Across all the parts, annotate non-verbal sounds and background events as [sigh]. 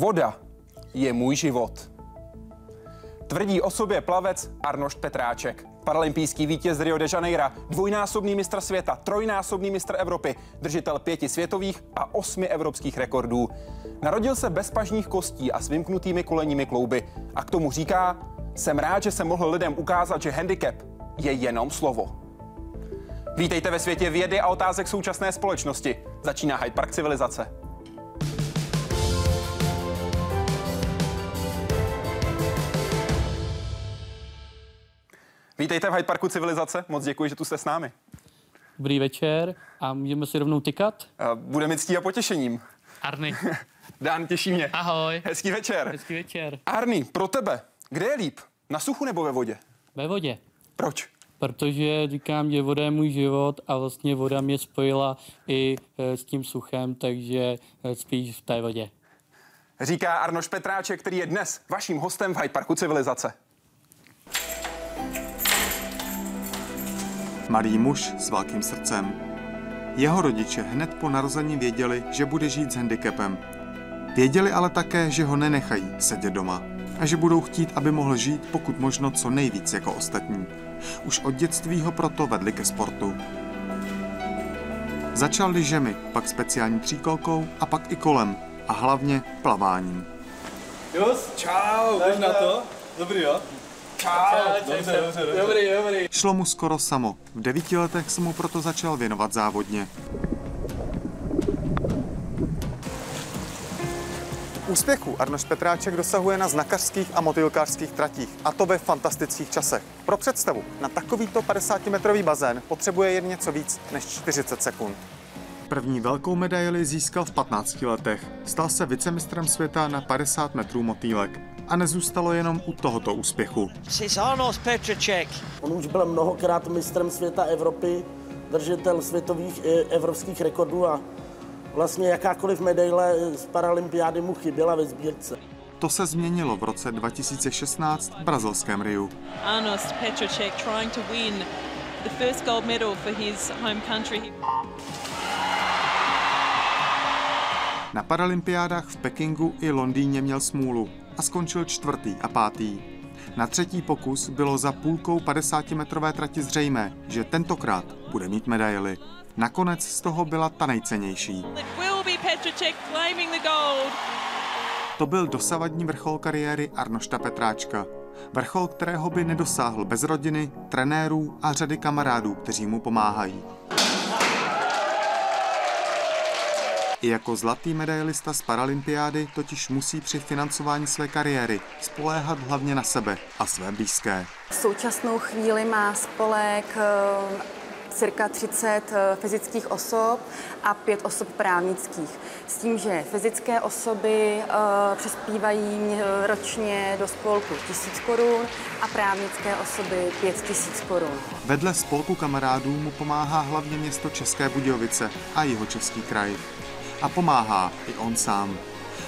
Voda je můj život. Tvrdí o sobě plavec Arnošt Petráček. Paralympijský vítěz z Rio de Janeiro, dvojnásobný mistr světa, trojnásobný mistr Evropy, držitel pěti světových a osmi evropských rekordů. Narodil se bez pažních kostí a s vymknutými kolenními klouby. A k tomu říká, jsem rád, že jsem mohl lidem ukázat, že handicap je jenom slovo. Vítejte ve světě vědy a otázek současné společnosti. Začíná Hyde Park civilizace. Vítejte v Hyde Parku civilizace. Moc děkuji, že tu jste s námi. Dobrý večer a můžeme si rovnou tykat? Bude mi ctí a potěšením. Arny. [laughs] Dan, těší mě. Ahoj. Hezký večer. Hezký večer. Arny, pro tebe, kde je líp? Na suchu nebo ve vodě? Ve vodě. Proč? Protože říkám, že voda je můj život a vlastně voda mě spojila i e, s tím suchem, takže e, spíš v té vodě. Říká Arnoš Petráček, který je dnes vaším hostem v Hyde Parku civilizace. Malý muž s velkým srdcem. Jeho rodiče hned po narození věděli, že bude žít s handicapem. Věděli ale také, že ho nenechají sedět doma a že budou chtít, aby mohl žít pokud možno co nejvíc jako ostatní. Už od dětství ho proto vedli ke sportu. Začal lyžemi, pak speciální tříkolkou a pak i kolem a hlavně plaváním. Jus, čau, na to? Dobrý, jo? Čau. Dobře, dobře, dobře. Dobrý, dobrý. Šlo mu skoro samo. V devíti letech se mu proto začal věnovat závodně. Úspěchu Arnoš Petráček dosahuje na znakařských a motylkářských tratích, a to ve fantastických časech. Pro představu, na takovýto 50-metrový bazén potřebuje jen něco víc než 40 sekund. První velkou medaili získal v 15 letech. Stal se vicemistrem světa na 50 metrů motýlek. A nezůstalo jenom u tohoto úspěchu. On už byl mnohokrát mistrem světa Evropy, držitel světových i evropských rekordů a vlastně jakákoliv medaile z paralympiády mu chyběla ve sbírce. To se změnilo v roce 2016 v brazilském Riu. Arnos Petracek trying to win the first gold medal for his home country. Na paralympiádách v Pekingu i Londýně měl smůlu a skončil čtvrtý a pátý. Na třetí pokus bylo za půlkou 50-metrové trati zřejmé, že tentokrát bude mít medaily. Nakonec z toho byla ta nejcennější. To byl dosavadní vrchol kariéry Arnošta Petráčka. Vrchol, kterého by nedosáhl bez rodiny, trenérů a řady kamarádů, kteří mu pomáhají. I jako zlatý medailista z paralympiády totiž musí při financování své kariéry spoléhat hlavně na sebe a své blízké. V současnou chvíli má spolek eh, cirka 30 eh, fyzických osob a 5 osob právnických. S tím, že fyzické osoby eh, přispívají ročně do spolku 1000 korun a právnické osoby 5000 korun. Vedle spolku kamarádů mu pomáhá hlavně město České Budějovice a jeho český kraj. A pomáhá i on sám.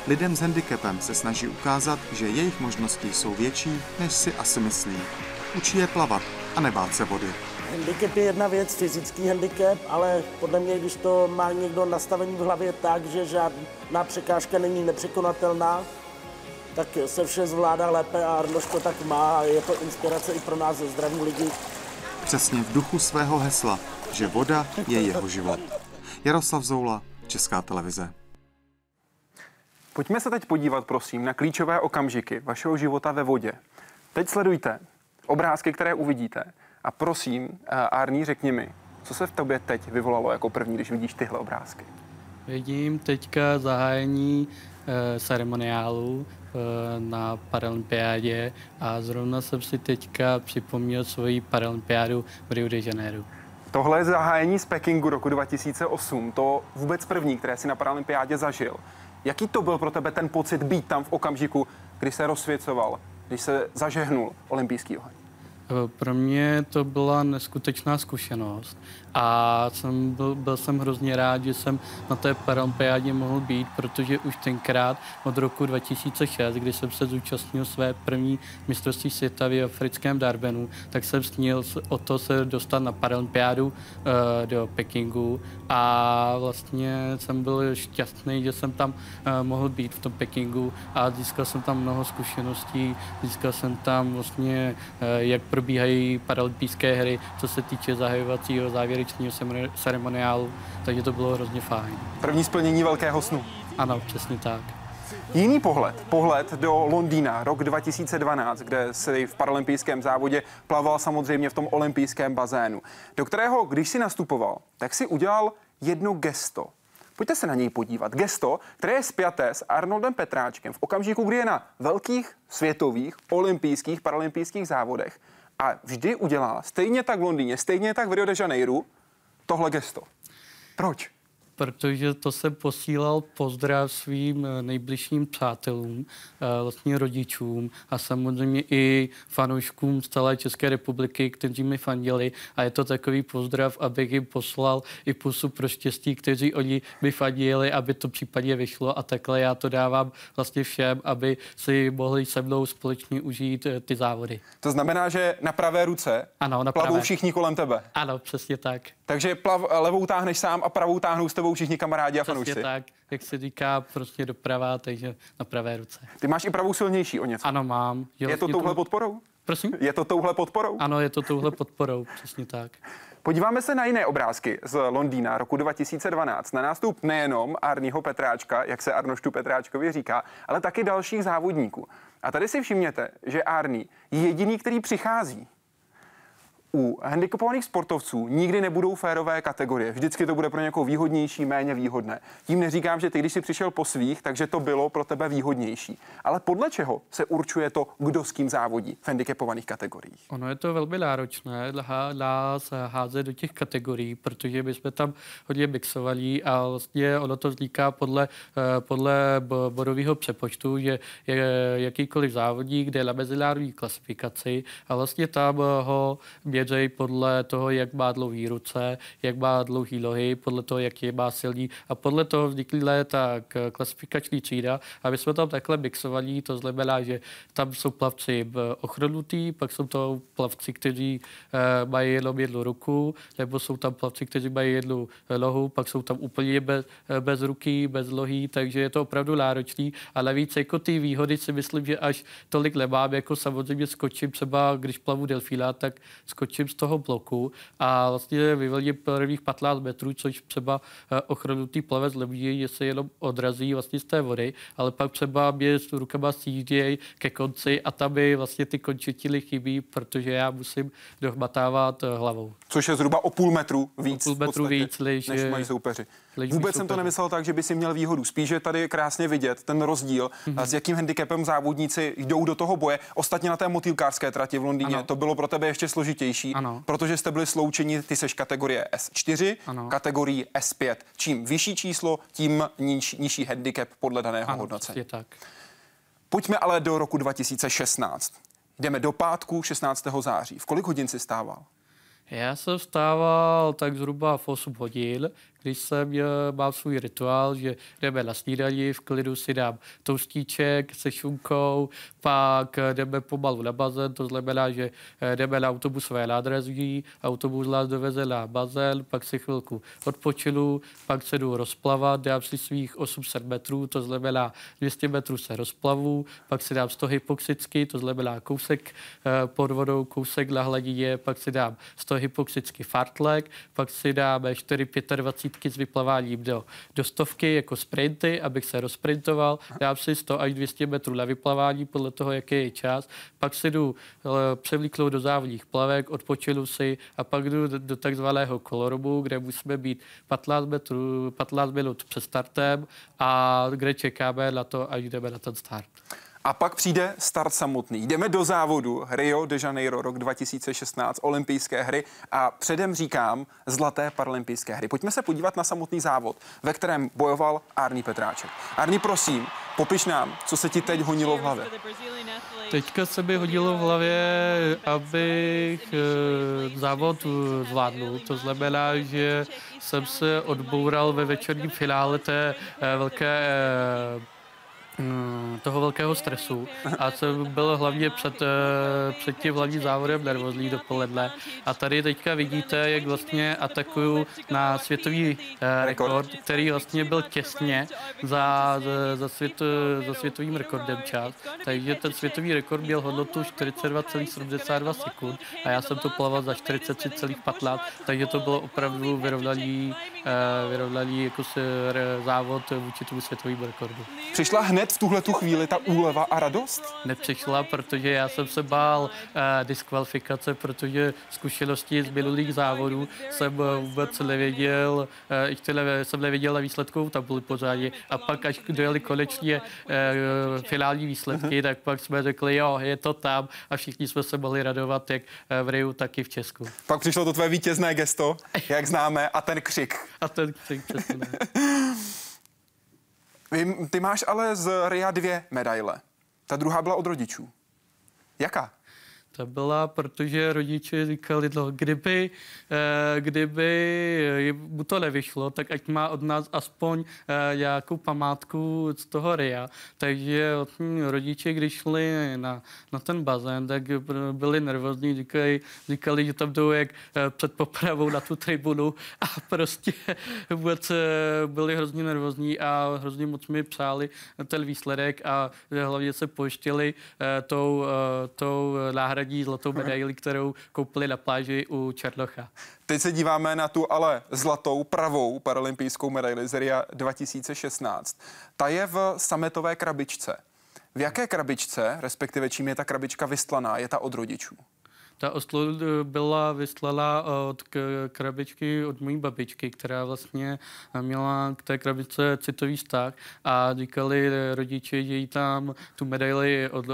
Lidem s handicapem se snaží ukázat, že jejich možnosti jsou větší, než si asi myslí. Učí je plavat a nebát se vody. Handicap je jedna věc, fyzický handicap, ale podle mě, když to má někdo nastavený v hlavě tak, že žádná překážka není nepřekonatelná, tak se vše zvládá lépe a Arnoš to tak má a je to inspirace i pro nás zdraví lidi. Přesně v duchu svého hesla, že voda je jeho život. Jaroslav Zoula, Česká televize. Pojďme se teď podívat, prosím, na klíčové okamžiky vašeho života ve vodě. Teď sledujte obrázky, které uvidíte. A prosím, eh, Arní, řekni mi, co se v tobě teď vyvolalo jako první, když vidíš tyhle obrázky? Vidím teďka zahájení e, ceremoniálu e, na paralympiádě a zrovna jsem si teďka připomněl svoji paralympiádu v Rio de Janeiro. Tohle je zahájení z Pekingu roku 2008, to vůbec první, které si na paralympiádě zažil. Jaký to byl pro tebe ten pocit být tam v okamžiku, kdy se rozsvěcoval, když se zažehnul olympijský oheň? Pro mě to byla neskutečná zkušenost a jsem byl, byl jsem hrozně rád, že jsem na té paralympiádě mohl být, protože už tenkrát od roku 2006, kdy jsem se zúčastnil své první mistrovství světa v africkém Darbenu, tak jsem snil o to se dostat na paralympiádu uh, do Pekingu. A vlastně jsem byl šťastný, že jsem tam uh, mohl být v tom Pekingu a získal jsem tam mnoho zkušeností, získal jsem tam vlastně, uh, jak probíhají paralympijské hry, co se týče zahajovacího závěrečného ceremoniálu, takže to bylo hrozně fajn. První splnění velkého snu. Ano, přesně tak. Jiný pohled, pohled do Londýna, rok 2012, kde si v paralympijském závodě plaval samozřejmě v tom olympijském bazénu, do kterého, když si nastupoval, tak si udělal jedno gesto. Pojďte se na něj podívat. Gesto, které je spjaté s Arnoldem Petráčkem v okamžiku, kdy je na velkých světových olympijských, paralympijských závodech a vždy udělá stejně tak v Londýně, stejně tak v Rio de Janeiro tohle gesto. Proč? Protože to se posílal pozdrav svým eh, nejbližším přátelům, eh, vlastně rodičům a samozřejmě i fanouškům z celé České republiky, kteří mi fandili a je to takový pozdrav, abych jim poslal i pusu pro štěstí, kteří oni mi fandili, aby to případně vyšlo a takhle já to dávám vlastně všem, aby si mohli se mnou společně užít eh, ty závody. To znamená, že na pravé ruce ano, na plavou pravé. všichni kolem tebe. Ano, přesně tak. Takže plav, levou táhneš sám a pravou táhnou s tebou všichni kamarádi a fanoušci. Přesně tak, jak se říká, prostě doprava, takže na pravé ruce. Ty máš i pravou silnější o něco. Ano, mám. Jo, je to touhle to... podporou? Prosím? Je to touhle podporou? Ano, je to touhle podporou, [laughs] přesně tak. Podíváme se na jiné obrázky z Londýna roku 2012. Na nástup nejenom Arního Petráčka, jak se Arnoštu Petráčkovi říká, ale taky dalších závodníků. A tady si všimněte, že Arný je jediný, který přichází u handicapovaných sportovců nikdy nebudou férové kategorie. Vždycky to bude pro někoho výhodnější, méně výhodné. Tím neříkám, že ty, když jsi přišel po svých, takže to bylo pro tebe výhodnější. Ale podle čeho se určuje to, kdo s kým závodí v handicapovaných kategoriích? Ono je to velmi náročné, dá se házet do těch kategorií, protože my jsme tam hodně mixovali a vlastně ono to vzniká podle, eh, podle bodového přepočtu, že je jakýkoliv závodník, kde je na mezinárodní klasifikaci a vlastně tam ho mě měřej podle toho, jak má dlouhý ruce, jak má dlouhý nohy, podle toho, jak je má silný a podle toho vznikly ta klasifikační třída. A my jsme tam takhle mixovaní, to znamená, že tam jsou plavci ochrnutý, pak jsou to plavci, kteří uh, mají jenom jednu ruku, nebo jsou tam plavci, kteří mají jednu nohu, pak jsou tam úplně bez, bez ruky, bez lohy, takže je to opravdu náročný. A navíc jako ty výhody si myslím, že až tolik nemám, jako samozřejmě skočím třeba, když plavu delfína, tak skočím skočím z toho bloku a vlastně vyvolím prvních 15 metrů, což třeba eh, ochranutý plavec lepší, že se jenom odrazí vlastně z té vody, ale pak třeba mě s rukama sjíždějí ke konci a tam mi vlastně ty končetiny chybí, protože já musím dohmatávat eh, hlavou. Což je zhruba o půl metru víc, o půl metru podstatě, víc než, než mají soupeři. Vůbec jsem to nemyslel tak, že by si měl výhodu. Spíš je tady krásně vidět ten rozdíl, mm-hmm. s jakým handicapem závodníci jdou do toho boje. Ostatně na té motýlkářské trati v Londýně ano. to bylo pro tebe ještě složitější, ano. protože jste byli sloučeni, ty seš kategorie S4, ano. kategorii S5. Čím vyšší číslo, tím niž, nižší handicap podle daného ano, hodnocení. tak. Pojďme ale do roku 2016. Jdeme do pátku 16. září. V kolik hodin si stával? Já jsem vstával tak zhruba v 8 hodin, když jsem mám svůj rituál, že jdeme na snídaní, v klidu si dám toustíček se šunkou, pak jdeme pomalu na bazén, to znamená, že eh, jdeme na autobusové nádraží, autobus nás doveze na bazén, pak si chvilku odpočinu, pak se jdu rozplavat, dám si svých 800 metrů, to znamená 200 metrů se rozplavu, pak si dám 100 hypoxicky, to znamená kousek eh, pod vodou, kousek na hladině, pak si dám 100 hypoxicky fartlek, pak si dáme 4 25 desítky s vyplaváním do, stovky jako sprinty, abych se rozprintoval, dám si 100 až 200 metrů na vyplavání podle toho, jaký je čas, pak si jdu uh, převlíknout do závodních plavek, odpočinu si a pak jdu do, do takzvaného kolorobu, kde musíme být 15, metrů, 15 minut před startem a kde čekáme na to, až jdeme na ten start. A pak přijde start samotný. Jdeme do závodu Rio de Janeiro, rok 2016, olympijské hry a předem říkám zlaté paralympijské hry. Pojďme se podívat na samotný závod, ve kterém bojoval Arný Petráček. Arný, prosím, Popiš nám, co se ti teď honilo v hlavě. Teďka se by hodilo v hlavě, abych eh, závod eh, zvládnul. To znamená, že jsem se odboural ve večerním finále té eh, velké toho velkého stresu a jsem byl hlavně před, eh, před tím hlavním závodem nervózní dopoledne. A tady teďka vidíte, jak vlastně atakuju na světový eh, rekord, který vlastně byl těsně za, za, svět, za světovým rekordem čas. Takže ten světový rekord měl hodnotu 42,72 sekund a já jsem to plaval za 43,15, takže to bylo opravdu vyrovnaný, eh, vyrovnaný jako se, závod vůči tomu světovému rekordu. Přišla hned v tuhle tu chvíli ta úleva a radost? Nepřišla, protože já jsem se bál uh, diskvalifikace, protože zkušenosti z minulých závodů jsem uh, vůbec nevěděl, uh, ještě ne, jsem nevěděl na výsledkovou tabuli pořádně. A pak, až dojeli konečně uh, finální výsledky, tak pak jsme řekli, jo, je to tam a všichni jsme se mohli radovat, jak v Riu, tak i v Česku. Pak přišlo to tvé vítězné gesto, jak známe, a ten křik. A ten křik, přesně. [laughs] Ty máš ale z RIA dvě medaile. Ta druhá byla od rodičů. Jaká? To byla, protože rodiče říkali, no, kdyby, eh, kdyby mu to nevyšlo, tak ať má od nás aspoň eh, nějakou památku z toho RIA. Takže rodiče, když šli na, na ten bazén, tak byli nervózní, říkali, říkali, že tam jdou jak eh, před popravou na tu tribunu a prostě [laughs] vůbec byli hrozně nervózní a hrozně moc mi přáli ten výsledek a hlavně se poštěli tou, tou náhradní zlatou medaili, kterou koupili na pláži u Černocha. Teď se díváme na tu ale zlatou pravou paralympijskou medaili z Ria 2016. Ta je v sametové krabičce. V jaké krabičce, respektive čím je ta krabička vystlaná, je ta od rodičů? Ta oslo byla vyslala od krabičky od mojí babičky, která vlastně měla k té krabičce citový vztah a říkali rodiče, že jí tam tu medaili od,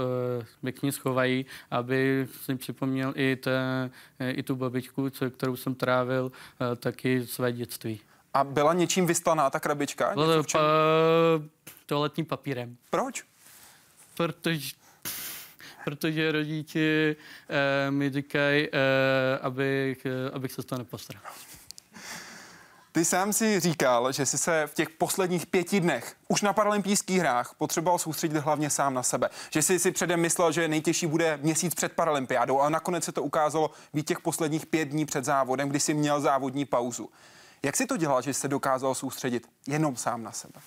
pěkně schovají, aby si připomněl i, té, i tu babičku, kterou jsem trávil taky své dětství. A byla něčím vyslaná ta krabička? Něco pa, toaletním papírem. Proč? Protože protože rodiče uh, mi říkají, uh, abych, uh, abych se z toho nepostaral. Ty sám si říkal, že jsi se v těch posledních pěti dnech už na paralympijských hrách potřeboval soustředit hlavně sám na sebe. Že jsi si předem myslel, že nejtěžší bude měsíc před paralympiádou, ale nakonec se to ukázalo být těch posledních pět dní před závodem, kdy jsi měl závodní pauzu. Jak si to dělal, že jsi se dokázal soustředit jenom sám na sebe?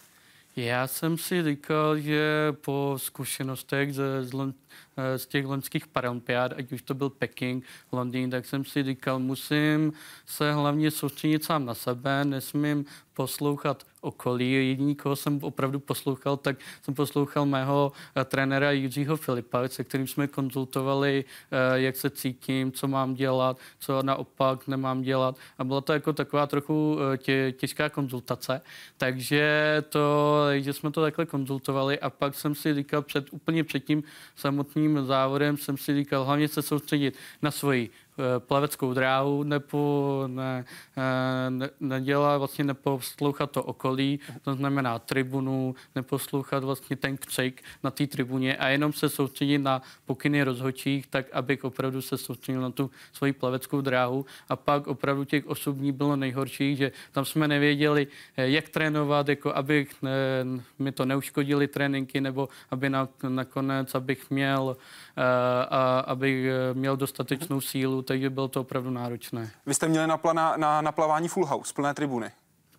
Já jsem si říkal, že po zkušenostech z, z, z těch loňských paralympiád, ať už to byl Peking, Londýn, tak jsem si říkal, musím se hlavně soustředit sám na sebe, nesmím poslouchat okolí. Jediný, koho jsem opravdu poslouchal, tak jsem poslouchal mého uh, trenéra Jiřího Filipa, se kterým jsme konzultovali, uh, jak se cítím, co mám dělat, co naopak nemám dělat. A byla to jako taková trochu tě, těžká konzultace. Takže to, že jsme to takhle konzultovali a pak jsem si říkal před, úplně před tím samotným závodem, jsem si říkal hlavně se soustředit na svoji plaveckou dráhu, nepo, ne, eh, ne, nedělá, vlastně neposlouchat to okolí, to znamená tribunu, neposlouchat vlastně ten křik na té tribuně a jenom se soustředit na pokyny rozhočích, tak abych opravdu se soustředil na tu svoji plaveckou dráhu. A pak opravdu těch osobní bylo nejhorší, že tam jsme nevěděli, eh, jak trénovat, jako abych ne, mi to neuškodili tréninky, nebo aby na, nakonec, abych měl, a, abych měl dostatečnou sílu, takže bylo to opravdu náročné. Vy jste měli na, plana, na, na plavání full house, plné tribuny.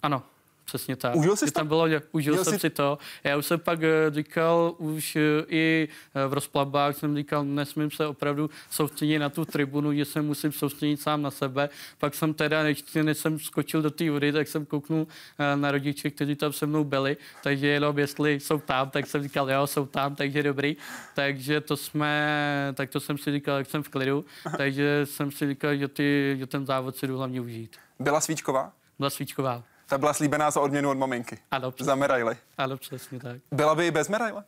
Ano, Přesně tak. Užil jsi? Tam bylo, užil jsem jsi... si to. Já už jsem pak eh, říkal, už eh, i eh, v rozplavbách jsem říkal, nesmím se opravdu soustředit na tu tribunu, že se musím soustředit sám na sebe. Pak jsem teda, než, než jsem skočil do té vody, tak jsem kouknul na rodiče, kteří tam se mnou byli, takže jenom jestli jsou tam, tak jsem říkal, jo, jsou tam, takže dobrý. Takže to jsme, tak to jsem si říkal, jak jsem v klidu, takže jsem si říkal, že, ty, že ten závod si jdu hlavně užít. Byla svíčková? Byla svíčková. Ta byla slíbená za odměnu od maminky. Ano, přesně. Za medaily. Ano, přesně tak. Byla by i bez medaile?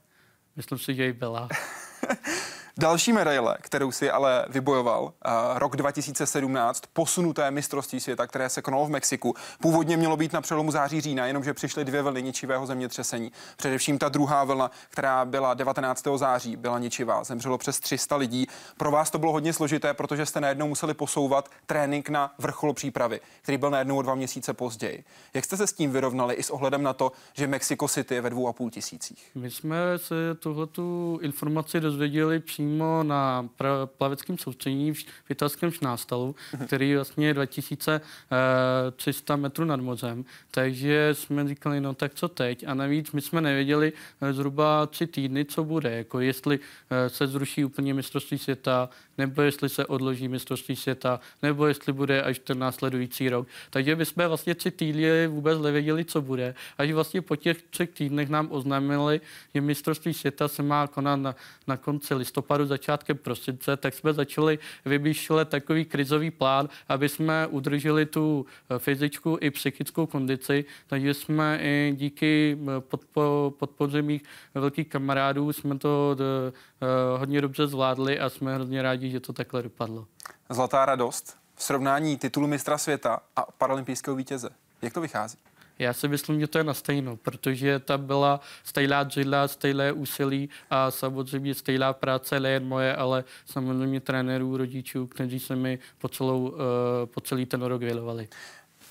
Myslím si, že i byla. [laughs] Další medaile, kterou si ale vybojoval, uh, rok 2017, posunuté mistrovství světa, které se konalo v Mexiku. Původně mělo být na přelomu září října, jenomže přišly dvě vlny ničivého zemětřesení. Především ta druhá vlna, která byla 19. září, byla ničivá. Zemřelo přes 300 lidí. Pro vás to bylo hodně složité, protože jste najednou museli posouvat trénink na vrchol přípravy, který byl najednou o dva měsíce později. Jak jste se s tím vyrovnali i s ohledem na to, že Mexico City je ve dvou a půl tisících? My jsme se tuhletu informaci dozvěděli přímo na plaveckém soustředění v italském Šnástalu, který vlastně je 2300 eh, metrů nad mořem. Takže jsme říkali, no tak co teď? A navíc my jsme nevěděli eh, zhruba tři týdny, co bude. Jako jestli eh, se zruší úplně mistrovství světa, nebo jestli se odloží mistrovství světa, nebo jestli bude až ten následující rok. Takže my jsme vlastně tři týdny vůbec nevěděli, co bude. Až vlastně po těch třech týdnech nám oznámili, že mistrovství světa se má konat na, na konci listopadu, začátkem prosince, tak jsme začali vymýšlet takový krizový plán, aby jsme udrželi tu eh, fyzickou i psychickou kondici. Takže jsme i díky eh, podpo, podpoře mých velkých kamarádů jsme to uh, hodně dobře zvládli a jsme hrozně rádi, že to takhle dopadlo. Zlatá radost v srovnání titulu mistra světa a paralympijského vítěze. Jak to vychází? Já si myslím, že to je na stejno, protože ta byla stejná dřidla, stejné úsilí a samozřejmě stejná práce, nejen moje, ale samozřejmě trenérů, rodičů, kteří se mi po, celou, uh, po celý ten rok věnovali.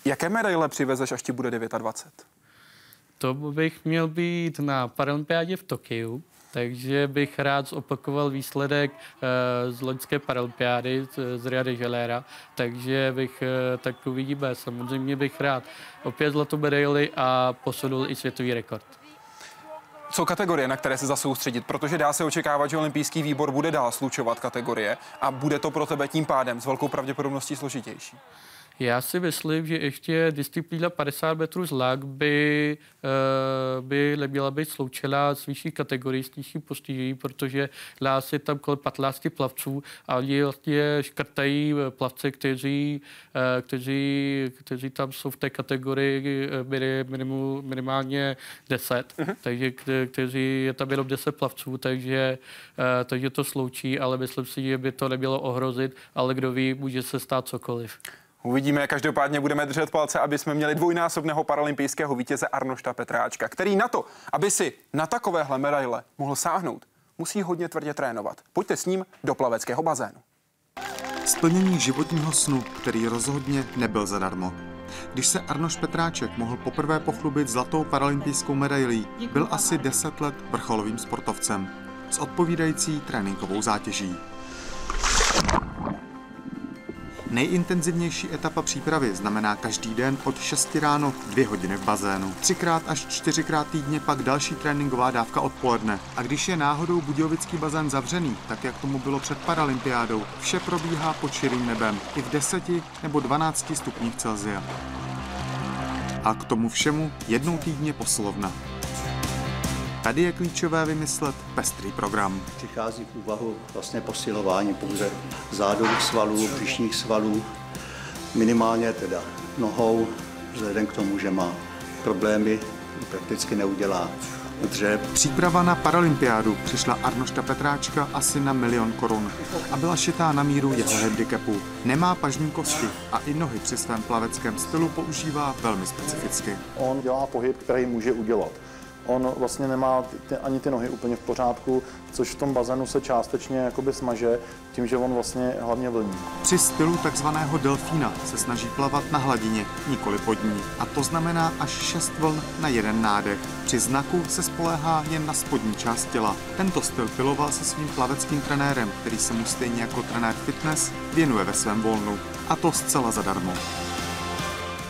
Jaké medaile přivezeš, až ti bude 29? To bych měl být na Paralympiádě v Tokiu, takže bych rád zopakoval výsledek uh, z loňské paralympiády z, de Janeiro, takže bych, uh, tak uvidíme, samozřejmě bych rád opět zlatou medaili a posunul i světový rekord. Co kategorie, na které se zasoustředit? Protože dá se očekávat, že olympijský výbor bude dál slučovat kategorie a bude to pro tebe tím pádem s velkou pravděpodobností složitější. Já si myslím, že ještě disciplína 50 metrů zlak by, uh, by neměla být sloučena s vyšší kategorií, s nižší postižení, protože nás je tam kolem 15 plavců a oni vlastně škrtají eh, plavce, kteří, uh, kteří, kteří tam jsou v té kategorii minimum, minimálně 10, uh-huh. takže kteří je tam jenom 10 plavců, takže, takže to sloučí, ale myslím si, že by to nemělo ohrozit, ale kdo ví, může se stát cokoliv. Uvidíme, každopádně budeme držet palce, aby jsme měli dvojnásobného paralympijského vítěze Arnošta Petráčka, který na to, aby si na takovéhle medaile mohl sáhnout, musí hodně tvrdě trénovat. Pojďte s ním do plaveckého bazénu. Splnění životního snu, který rozhodně nebyl zadarmo. Když se Arnoš Petráček mohl poprvé pochlubit zlatou paralympijskou medailí, byl asi 10 let vrcholovým sportovcem s odpovídající tréninkovou zátěží. Nejintenzivnější etapa přípravy znamená každý den od 6 ráno 2 hodiny v bazénu. Třikrát až čtyřikrát týdně pak další tréninková dávka odpoledne. A když je náhodou Budějovický bazén zavřený, tak jak tomu bylo před paralympiádou, vše probíhá pod širým nebem, i v 10 nebo 12 stupních Celsia. A k tomu všemu jednou týdně posilovna. Tady je klíčové vymyslet pestrý program. Přichází v úvahu vlastně posilování pouze zádových svalů, břišních svalů, minimálně teda nohou, vzhledem k tomu, že má problémy, prakticky neudělá dřeb. Příprava na paralympiádu přišla Arnošta Petráčka asi na milion korun a byla šitá na míru jeho handicapu. Nemá pažní kosti a i nohy při svém plaveckém stylu používá velmi specificky. On dělá pohyb, který může udělat on vlastně nemá ty, ani ty nohy úplně v pořádku, což v tom bazénu se částečně jakoby smaže tím, že on vlastně hlavně vlní. Při stylu takzvaného delfína se snaží plavat na hladině, nikoli pod ní. A to znamená až 6 vln na jeden nádech. Při znaku se spoléhá jen na spodní část těla. Tento styl piloval se svým plaveckým trenérem, který se mu stejně jako trenér fitness věnuje ve svém volnu. A to zcela zadarmo.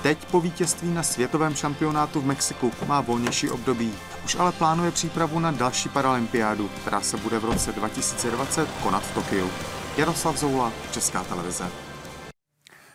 Teď po vítězství na světovém šampionátu v Mexiku má volnější období. Už ale plánuje přípravu na další paralympiádu, která se bude v roce 2020 konat v Tokiu. Jaroslav Zoula, Česká televize.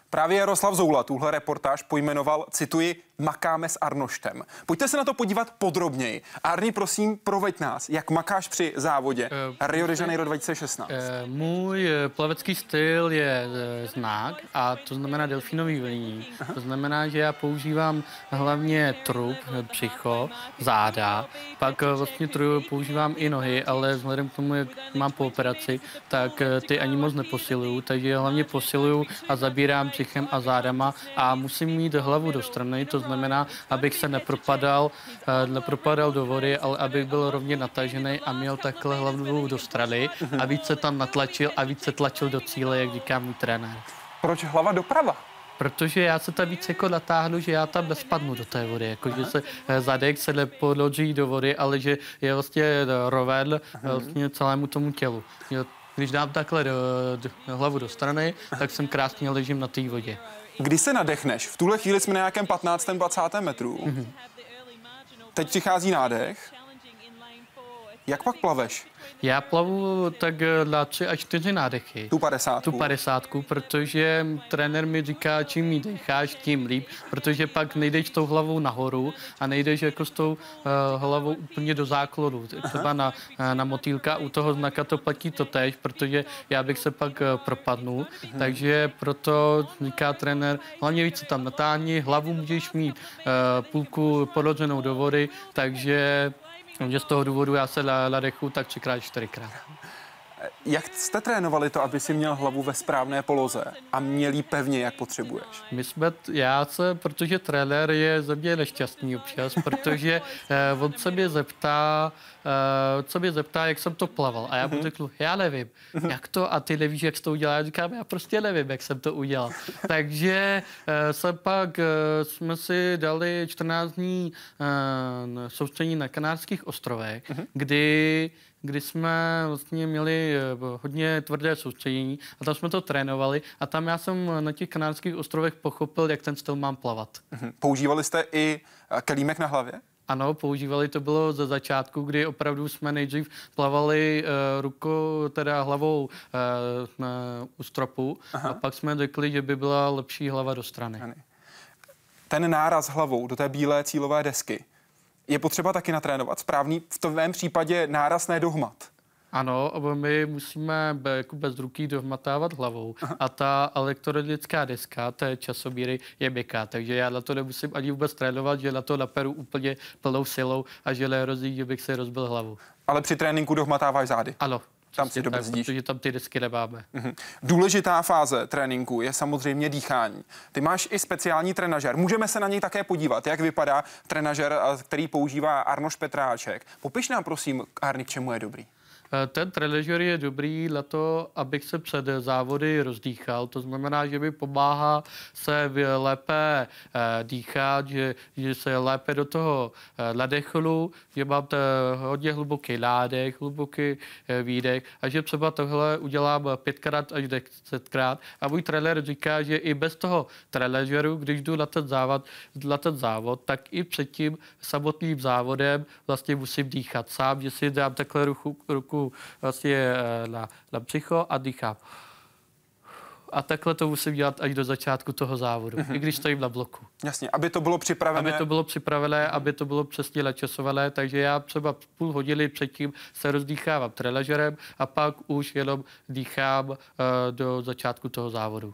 Právě Jaroslav Zoula tuhle reportáž pojmenoval, cituji, makáme s Arnoštem. Pojďte se na to podívat podrobněji. Arni, prosím, proveď nás, jak makáš při závodě Rio de Janeiro 2016. Eh, Můj eh, plavecký styl je eh, znak a to znamená delfínový vlní. To znamená, že já používám hlavně trup, eh, břicho, záda, pak eh, vlastně tru, používám i nohy, ale vzhledem k tomu, jak mám po operaci, tak eh, ty ani moc neposiluju, takže hlavně posiluju a zabírám břichem a zádama a musím mít hlavu do strany, to znamená, abych se nepropadal, eh, nepropadal do vody, ale abych byl rovně natažený a měl takhle hlavu do strany a víc se tam natlačil a víc se tlačil do cíle, jak říká můj trenér. Proč hlava doprava? Protože já se tam víc jako natáhnu, že já tam nespadnu do té vody, jako že se eh, zadek se nepodloží do vody, ale že je vlastně eh, roven vlastně celému tomu tělu. Když dám takhle do, do, hlavu do strany, tak jsem krásně ležím na té vodě. Kdy se nadechneš? V tuhle chvíli jsme na nějakém 15. 20. metru. Teď přichází nádech. Jak pak plaveš? Já plavu tak eh, na tři až čtyři nádechy. Tu 50. Tu padesátku, protože trenér mi říká, čím mi decháš, tím líp, protože pak nejdeš tou hlavou nahoru a nejdeš jako s tou uh, hlavou úplně do základu. Třeba na, eh, na motýlka u toho znaka to platí to tež, protože já bych se pak uh, propadnul, takže proto říká trenér, hlavně víc se tam natáhni, hlavu můžeš mít uh, půlku podloženou do vody, takže takže z toho důvodu já se nadechu tak třikrát, čtyřikrát. Jak jste trénovali to, aby si měl hlavu ve správné poloze a měl jí pevně, jak potřebuješ? My jsme, já se, protože trenér je ze mě nešťastný občas, protože [laughs] eh, on se mě zeptá, eh, co mě zeptá, jak jsem to plaval. A já mu řeknu, já nevím, jak to, a ty nevíš, jak jsi to udělal. Já říkám, já prostě nevím, jak jsem to udělal. [laughs] Takže eh, jsem pak, eh, jsme si dali 14 dní eh, soustředění na Kanárských ostrovech, kdy kdy jsme vlastně měli eh, hodně tvrdé soustředění a tam jsme to trénovali a tam já jsem na těch kanárských ostrovech pochopil, jak ten styl mám plavat. Mhm. Používali jste i eh, kelímek na hlavě? Ano, používali to bylo ze začátku, kdy opravdu jsme nejdřív plavali uh, rukou, teda hlavou uh, na, u stropu Aha. a pak jsme řekli, že by byla lepší hlava do strany. Ten náraz hlavou do té bílé cílové desky je potřeba taky natrénovat. Správný v tom případě náraz ne dohmat. Ano, my musíme jako bez ruky dohmatávat hlavou Aha. a ta elektronická deska té časomíry je měkká, takže já na to nemusím ani vůbec trénovat, že na to naperu úplně plnou silou a že nehrozí, že bych se rozbil hlavu. Ale při tréninku dohmatáváš zády? Ano. Tam si dobrzdíš. Protože tam ty desky nemáme. Mhm. Důležitá fáze tréninku je samozřejmě dýchání. Ty máš i speciální trenažer. Můžeme se na něj také podívat, jak vypadá trenažer, který používá Arnoš Petráček. Popiš nám prosím, Arny, k čemu je dobrý. Ten trenažer je dobrý na to, abych se před závody rozdýchal. To znamená, že mi pomáhá se lépe dýchat, že, že se lépe do toho nadechnu, že mám hodně hluboký nádech, hluboký výdech a že třeba tohle udělám pětkrát až desetkrát. A můj trenér říká, že i bez toho trenažeru, když jdu na ten závod, na ten závod, tak i před tím samotným závodem vlastně musím dýchat sám, že si dám takhle ruku, ruku vlastně na, na břicho a dýchám. A takhle to musím dělat až do začátku toho závodu, mm-hmm. i když stojím na bloku. Jasně, aby to bylo připravené. Aby to bylo připravené, aby to bylo přesně načasované, takže já třeba půl hodiny předtím se rozdýchávám trenažerem a pak už jenom dýchám uh, do začátku toho závodu.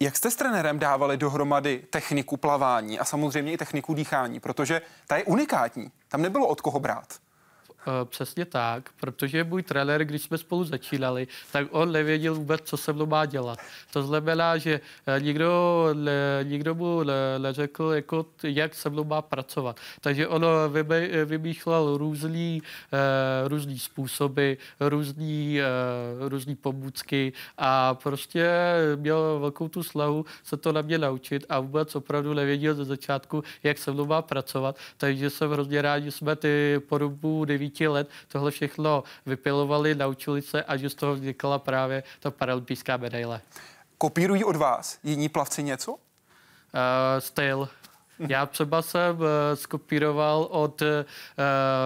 Jak jste s trenérem dávali dohromady techniku plavání a samozřejmě i techniku dýchání, protože ta je unikátní, tam nebylo od koho brát. Přesně tak, protože můj trenér, když jsme spolu začínali, tak on nevěděl vůbec, co se mnou má dělat. To znamená, že nikdo, nikdo mu neřekl, jako, jak se mnou má pracovat. Takže on vymýšlel různý, různý způsoby, různý, různý pomůcky a prostě měl velkou tu slavu se to na mě naučit a vůbec opravdu nevěděl ze začátku, jak se mnou má pracovat. Takže jsem hrozně rád, že jsme ty po dobu devíti let tohle všechno vypilovali, naučili se a že z toho vznikla právě ta paralympijská medaile. Kopírují od vás jiní plavci něco? Uh, styl. Já třeba jsem eh, skopíroval od uh,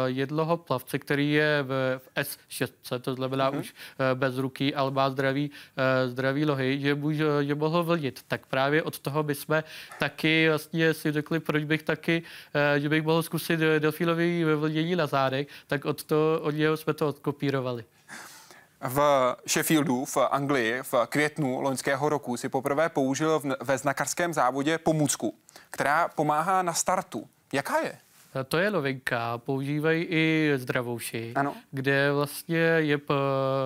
jednoho plavce, který je v, v S6, to znamená uh-huh. už uh, bez ruky, ale má zdraví, uh, zdraví lohy, že, může, že mohl vlnit. Tak právě od toho bychom taky vlastně si řekli, proč bych taky, že bych mohl zkusit delfínový vlnění na zádech, tak od, to, od něho jsme to odkopírovali. V Sheffieldu v Anglii v květnu loňského roku si poprvé použil ve znakarském závodě pomůcku, která pomáhá na startu. Jaká je? To je novinka, používají i zdravouši, ano. kde vlastně je,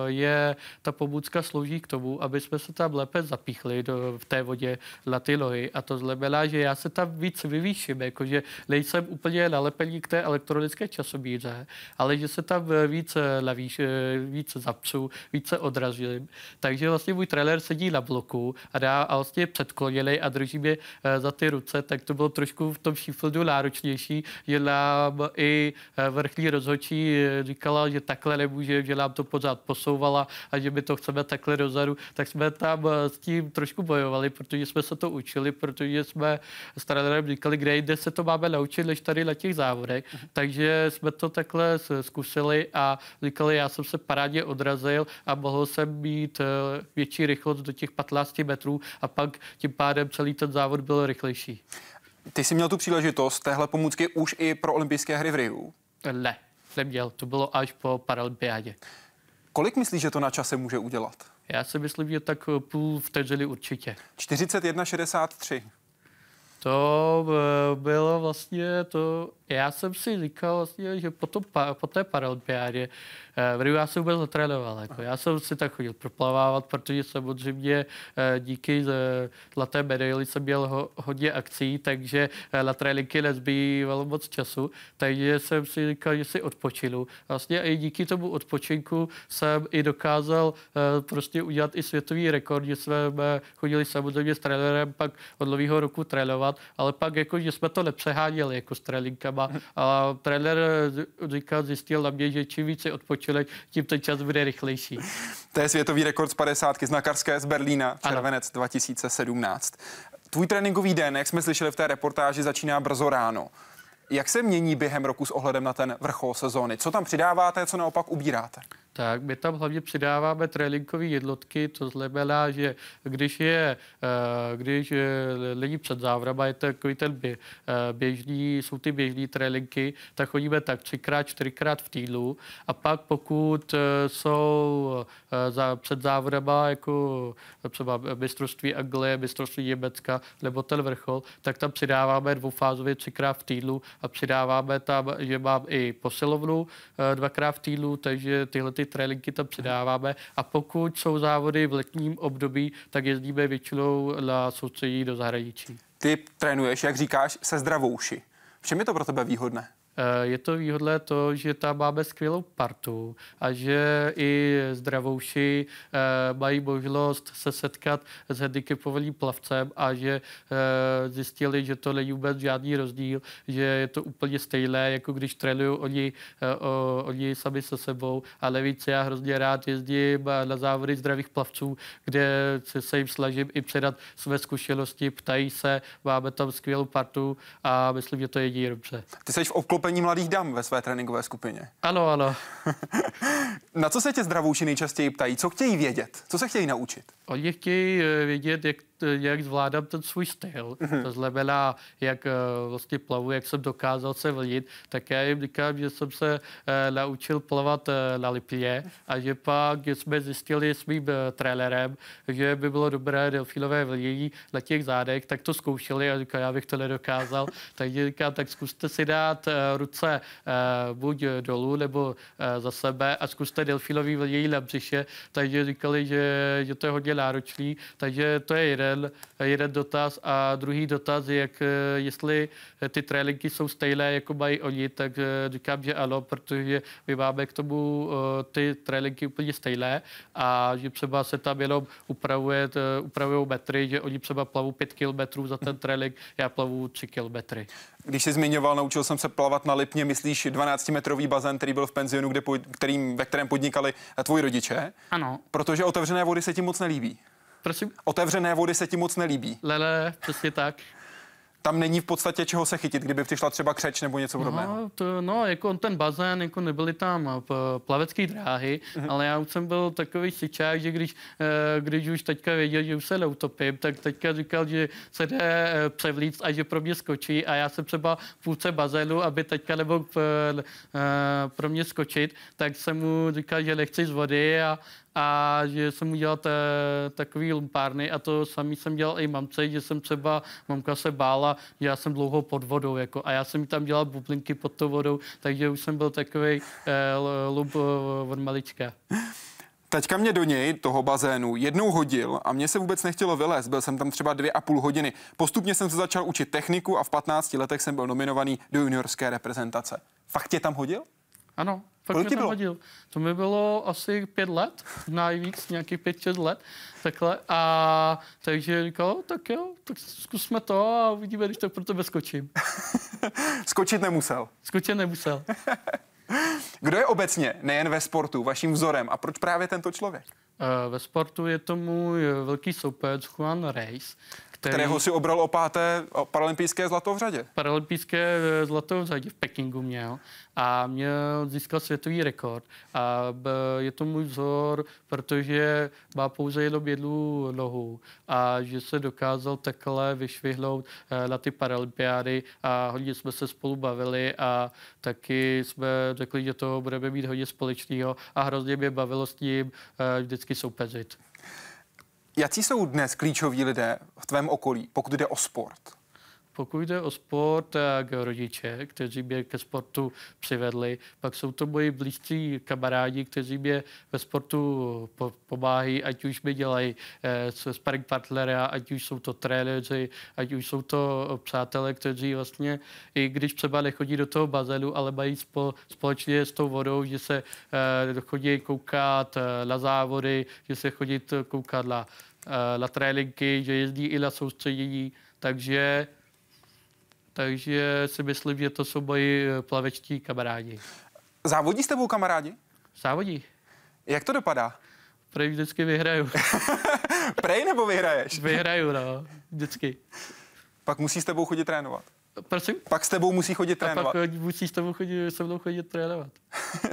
je ta pomůcka slouží k tomu, aby jsme se tam lépe zapíchli do, v té vodě na ty nohy a to znamená, že já se tam víc vyvýším, jakože nejsem úplně nalepení k té elektronické časomíře, ale že se tam víc lavíš, víc zapsu, více odrazím. Takže vlastně můj trenér sedí na bloku a dá a vlastně předkloněný a drží mě eh, za ty ruce, tak to bylo trošku v tom Sheffieldu náročnější, že nám i eh, vrchní rozhodčí eh, říkala, že takhle nemůže, že nám to pořád posouvala a že my to chceme takhle dozadu, tak jsme tam eh, s tím trošku bojovali, protože jsme se to učili, protože jsme s trenérem říkali, kde jde se to máme naučit, než tady na těch závodech. Uh-huh. Takže jsme to takhle zkusili a říkali, já jsem se parádně odrazil a mohl jsem mít větší rychlost do těch 15 metrů a pak tím pádem celý ten závod byl rychlejší. Ty jsi měl tu příležitost téhle pomůcky už i pro olympijské hry v Riu? Ne, neměl. To bylo až po paralympiádě. Kolik myslíš, že to na čase může udělat? Já si myslím, že tak půl vteřiny určitě. 41,63. To eh, bylo vlastně to, já jsem si říkal vlastně, že po, tom, po té paralympiádě v Riu já jsem vůbec netrénoval. Jako. Já jsem si tak chodil proplavávat, protože samozřejmě eh, díky zlaté medaili jsem měl ho, hodně akcí, takže eh, na tréninky nezbývalo moc času, takže jsem si říkal, že si odpočinu. Vlastně i díky tomu odpočinku jsem i dokázal eh, prostě udělat i světový rekord, že jsme chodili samozřejmě s trenérem pak od nového roku trénovat, ale pak jako, že jsme to nepřeháněli jako s tréninkama a trenér říkal, zjistil na mě, že čím více odpočinu, člověk, tím ten čas bude rychlejší. To je světový rekord z 50 znakarské z Berlína, červenec ano. 2017. Tvůj tréninkový den, jak jsme slyšeli v té reportáži, začíná brzo ráno. Jak se mění během roku s ohledem na ten vrchol sezóny? Co tam přidáváte, co naopak ubíráte? Tak my tam hlavně přidáváme trélinkové jednotky, to znamená, že když je, eh, když lidi před závrama, je takový ten eh, běžný, jsou ty běžný trélinky, tak chodíme tak třikrát, čtyřikrát v týdnu. A pak pokud eh, jsou za, před závodama, jako třeba mistrovství Anglie, mistrovství Německa nebo ten vrchol, tak tam přidáváme dvoufázově třikrát v týdnu a přidáváme tam, že mám i posilovnu dvakrát v týdnu, takže tyhle ty tréninky tam přidáváme a pokud jsou závody v letním období, tak jezdíme většinou na soustředí do zahraničí. Ty trénuješ, jak říkáš, se zdravouši. V čem je to pro tebe výhodné? Eh, je to výhodné to, že tam máme skvělou partu a že i zdravouši eh, mají možnost se setkat s handicapovaným plavcem a že eh, zjistili, že to není vůbec žádný rozdíl, že je to úplně stejné, jako když trénují oni, oni sami se sebou. A navíc já hrozně rád jezdím na závody zdravých plavců, kde se, jim snažím i předat své zkušenosti, ptají se, máme tam skvělou partu a myslím, že to je jediný dobře. Ty jsi v obklopení zastoupení mladých dam ve své tréninkové skupině. Ano, ano. [laughs] Na co se tě zdravouši nejčastěji ptají? Co chtějí vědět? Co se chtějí naučit? Oni chtějí eh, vědět, jak jak zvládám ten svůj styl. Mm-hmm. To znamená, jak uh, vlastně plavu, jak jsem dokázal se vlnit, tak já jim říkám, že jsem se uh, naučil plavat uh, na Lipě a že pak že jsme zjistili s mým uh, trenérem, že by bylo dobré delfínové vlnění na těch zádech, tak to zkoušeli a říkám, já bych to nedokázal. [laughs] Takže říkám, tak zkuste si dát uh, ruce buď dolů nebo za sebe a zkuste delfínový vlnění na břiše. Takže říkali, že, že to je hodně náročný, takže to je jeden jeden, dotaz a druhý dotaz je, jak, eh, jestli ty trélinky jsou stejné, jako mají oni, tak eh, říkám, že ano, protože my máme k tomu eh, ty trélinky úplně stejné a že třeba se tam jenom upravuje, upravují metry, že oni třeba plavou 5 kilometrů za ten trélink, já plavu 3 kilometry. Když jsi zmiňoval, naučil jsem se plavat na Lipně, myslíš 12-metrový bazén, který byl v penzionu, kde, kterým, ve kterém podnikali tvoji rodiče? Ano. Protože otevřené vody se ti moc nelíbí. Prosím? Otevřené vody se ti moc nelíbí. Lele, přesně tak. tam není v podstatě čeho se chytit, kdyby přišla třeba křeč nebo něco podobného. No, to, no, jako ten bazén, jako nebyly tam eh, plavecké dráhy, mm-hmm. ale já už jsem byl takový sičák, že když, eh, když už teďka věděl, že už se neutopím, tak teďka říkal, že se jde eh, převlíct a že pro mě skočí a já jsem třeba v půlce bazénu, aby teďka nebo pro mě skočit, tak jsem mu říkal, že nechci z vody a, a že jsem udělal te, takový lumpárny a to samý jsem dělal i mamce, že jsem třeba, mamka se bála, že já jsem dlouho pod vodou jako, a já jsem tam dělal bublinky pod tou vodou, takže už jsem byl takový eh, lump eh, od malička. Teďka mě do něj, toho bazénu, jednou hodil a mě se vůbec nechtělo vylézt. Byl jsem tam třeba dvě a půl hodiny. Postupně jsem se začal učit techniku a v 15 letech jsem byl nominovaný do juniorské reprezentace. Fakt tě tam hodil? Ano, fakt Kolik mě tam hodil. To mi bylo asi pět let, nejvíc, nějakých pět, šest let. Takhle. A takže říkal, tak jo, tak zkusme to a uvidíme, když to pro tebe skočím. [laughs] Skočit nemusel. Skočit nemusel. [laughs] Kdo je obecně, nejen ve sportu, vaším vzorem a proč právě tento člověk? Uh, ve sportu je to můj velký soupeř Juan Reis, který... Kterého si obral o páté paralympijské zlato v řadě. Paralympijské eh, zlato v řadě v Pekingu měl a měl získat světový rekord. A je to můj vzor, protože má pouze jednu jednu nohu a že se dokázal takhle vyšvihnout eh, na ty paralympiády a hodně jsme se spolu bavili a taky jsme řekli, že to budeme mít hodně společného a hrozně mě bavilo s ním eh, vždycky soupeřit. Jaký jsou dnes klíčoví lidé v tvém okolí, pokud jde o sport? Pokud jde o sport, tak rodiče, kteří mě ke sportu přivedli. Pak jsou to moji blízcí kamarádi, kteří mě ve sportu pomáhají, ať už mi dělají eh, sparring partnera, ať už jsou to trenéři, ať už jsou to přátelé, kteří vlastně, i když třeba nechodí do toho bazénu, ale mají spo, společně s tou vodou, že se eh, chodí koukat eh, na závody, že se chodí koukat na, eh, na tréninky, že jezdí i na soustředění. Takže takže si myslím, že to jsou moji eh, plavečtí kamarádi. Závodí s tebou kamarádi? Závodí. Jak to dopadá? Prej vždycky vyhraju. [laughs] Prej nebo vyhraješ? Vyhraju, no. Vždycky. Pak musí s tebou chodit trénovat. Prosím? Pak s tebou musí chodit trénovat. A pak musí s tebou chodit, se mnou chodit trénovat.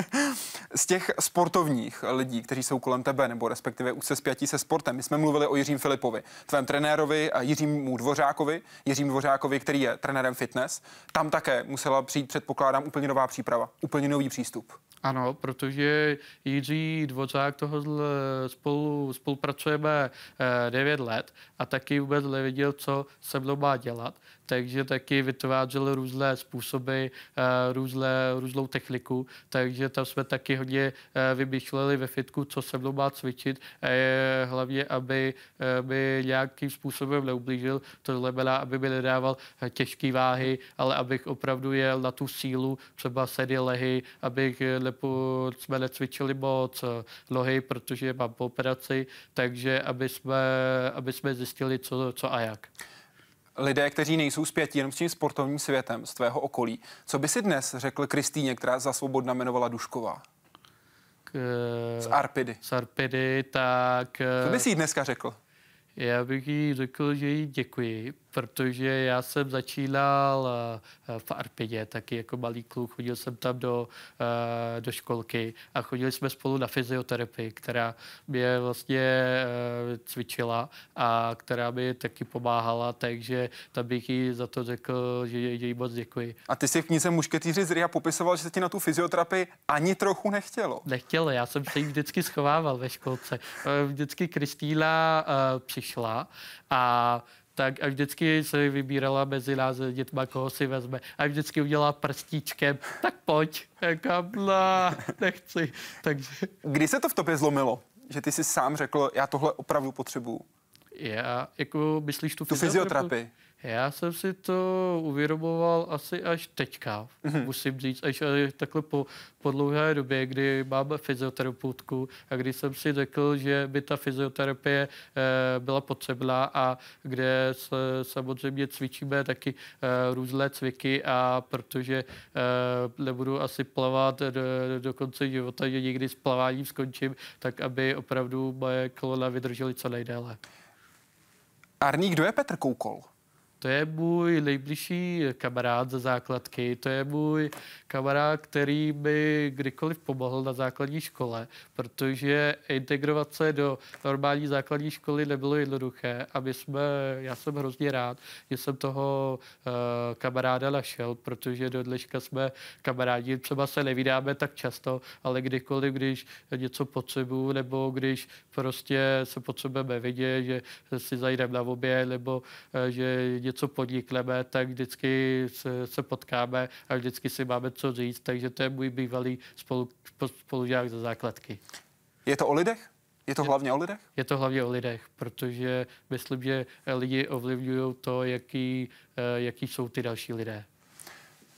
[laughs] Z těch sportovních lidí, kteří jsou kolem tebe, nebo respektive už se spjatí se sportem, my jsme mluvili o Jiřím Filipovi, tvém trenérovi a Jiřímu Dvořákovi, Jiřím Dvořákovi, který je trenérem fitness. Tam také musela přijít, předpokládám, úplně nová příprava, úplně nový přístup. Ano, protože Jiří Dvořák toho spolu, spolupracujeme 9 eh, let a taky vůbec nevěděl, co se mnou má dělat. Takže taky vytvářel různé způsoby, eh, různé, různou techniku, takže tam jsme taky hodně eh, vymýšleli ve fitku, co se mnou má cvičit, hlavně, aby by nějakým způsobem neublížil, to znamená, aby mi nedával těžké váhy, ale abych opravdu jel na tu sílu, třeba sedy lehy, abych nepo, jsme necvičili moc nohy, protože mám po operaci, takže aby jsme, aby jsme zjistili, co, co a jak lidé, kteří nejsou zpětí jenom s tím sportovním světem z tvého okolí. Co by si dnes řekl Kristýně, která za svobodna jmenovala Dušková? K, z Arpidy. Z Arpidy, tak... Co by si jí dneska řekl? Já bych jí řekl, že jí děkuji, protože já jsem začínal eh, v Arpidě, taky jako malý kluk, chodil jsem tam do, eh, do školky a chodili jsme spolu na fyzioterapii, která mě vlastně eh, cvičila a která mi taky pomáhala, takže tam bych jí za to řekl, že, že jí moc děkuji. A ty si v knize Mušketýři z Ria popisoval, že se ti na tu fyzioterapii ani trochu nechtělo. Nechtělo, já jsem se jí vždycky schovával ve školce. Vždycky Kristýna přišla a tak a vždycky se vybírala mezi nás dětma, koho si vezme. A vždycky udělala prstíčkem, tak pojď. Kabla, nechci. Takže... Kdy se to v tobě zlomilo? Že ty jsi sám řekl, já tohle opravdu potřebuju. Já, jako myslíš tu, tu fyzioterapii? Já jsem si to uvědomoval asi až teďka, mm-hmm. musím říct, až takhle po, po dlouhé době, kdy mám fyzioterapeutku a kdy jsem si řekl, že by ta fyzioterapie e, byla potřebná a kde se, samozřejmě cvičíme taky e, různé cviky a protože e, nebudu asi plavat do, do konce života, že někdy s plaváním skončím, tak aby opravdu moje kolona vydržely co nejdéle. Arní, kdo je Petr Koukol? To je můj nejbližší kamarád ze základky, to je můj kamarád, který by kdykoliv pomohl na základní škole, protože integrovat se do normální základní školy nebylo jednoduché a my jsme, já jsem hrozně rád, že jsem toho uh, kamaráda našel, protože do dneška jsme kamarádi, třeba se nevídáme tak často, ale kdykoliv, když něco potřebuju, nebo když prostě se potřebujeme vidět, že si zajdeme na obě, nebo uh, že něco podnikneme, tak vždycky se, se potkáme a vždycky si máme co říct, takže to je můj bývalý spolu, spolužák ze základky. Je to o lidech? Je to hlavně o lidech? Je to hlavně o lidech, protože myslím, že lidi ovlivňují to, jaký, eh, jaký jsou ty další lidé.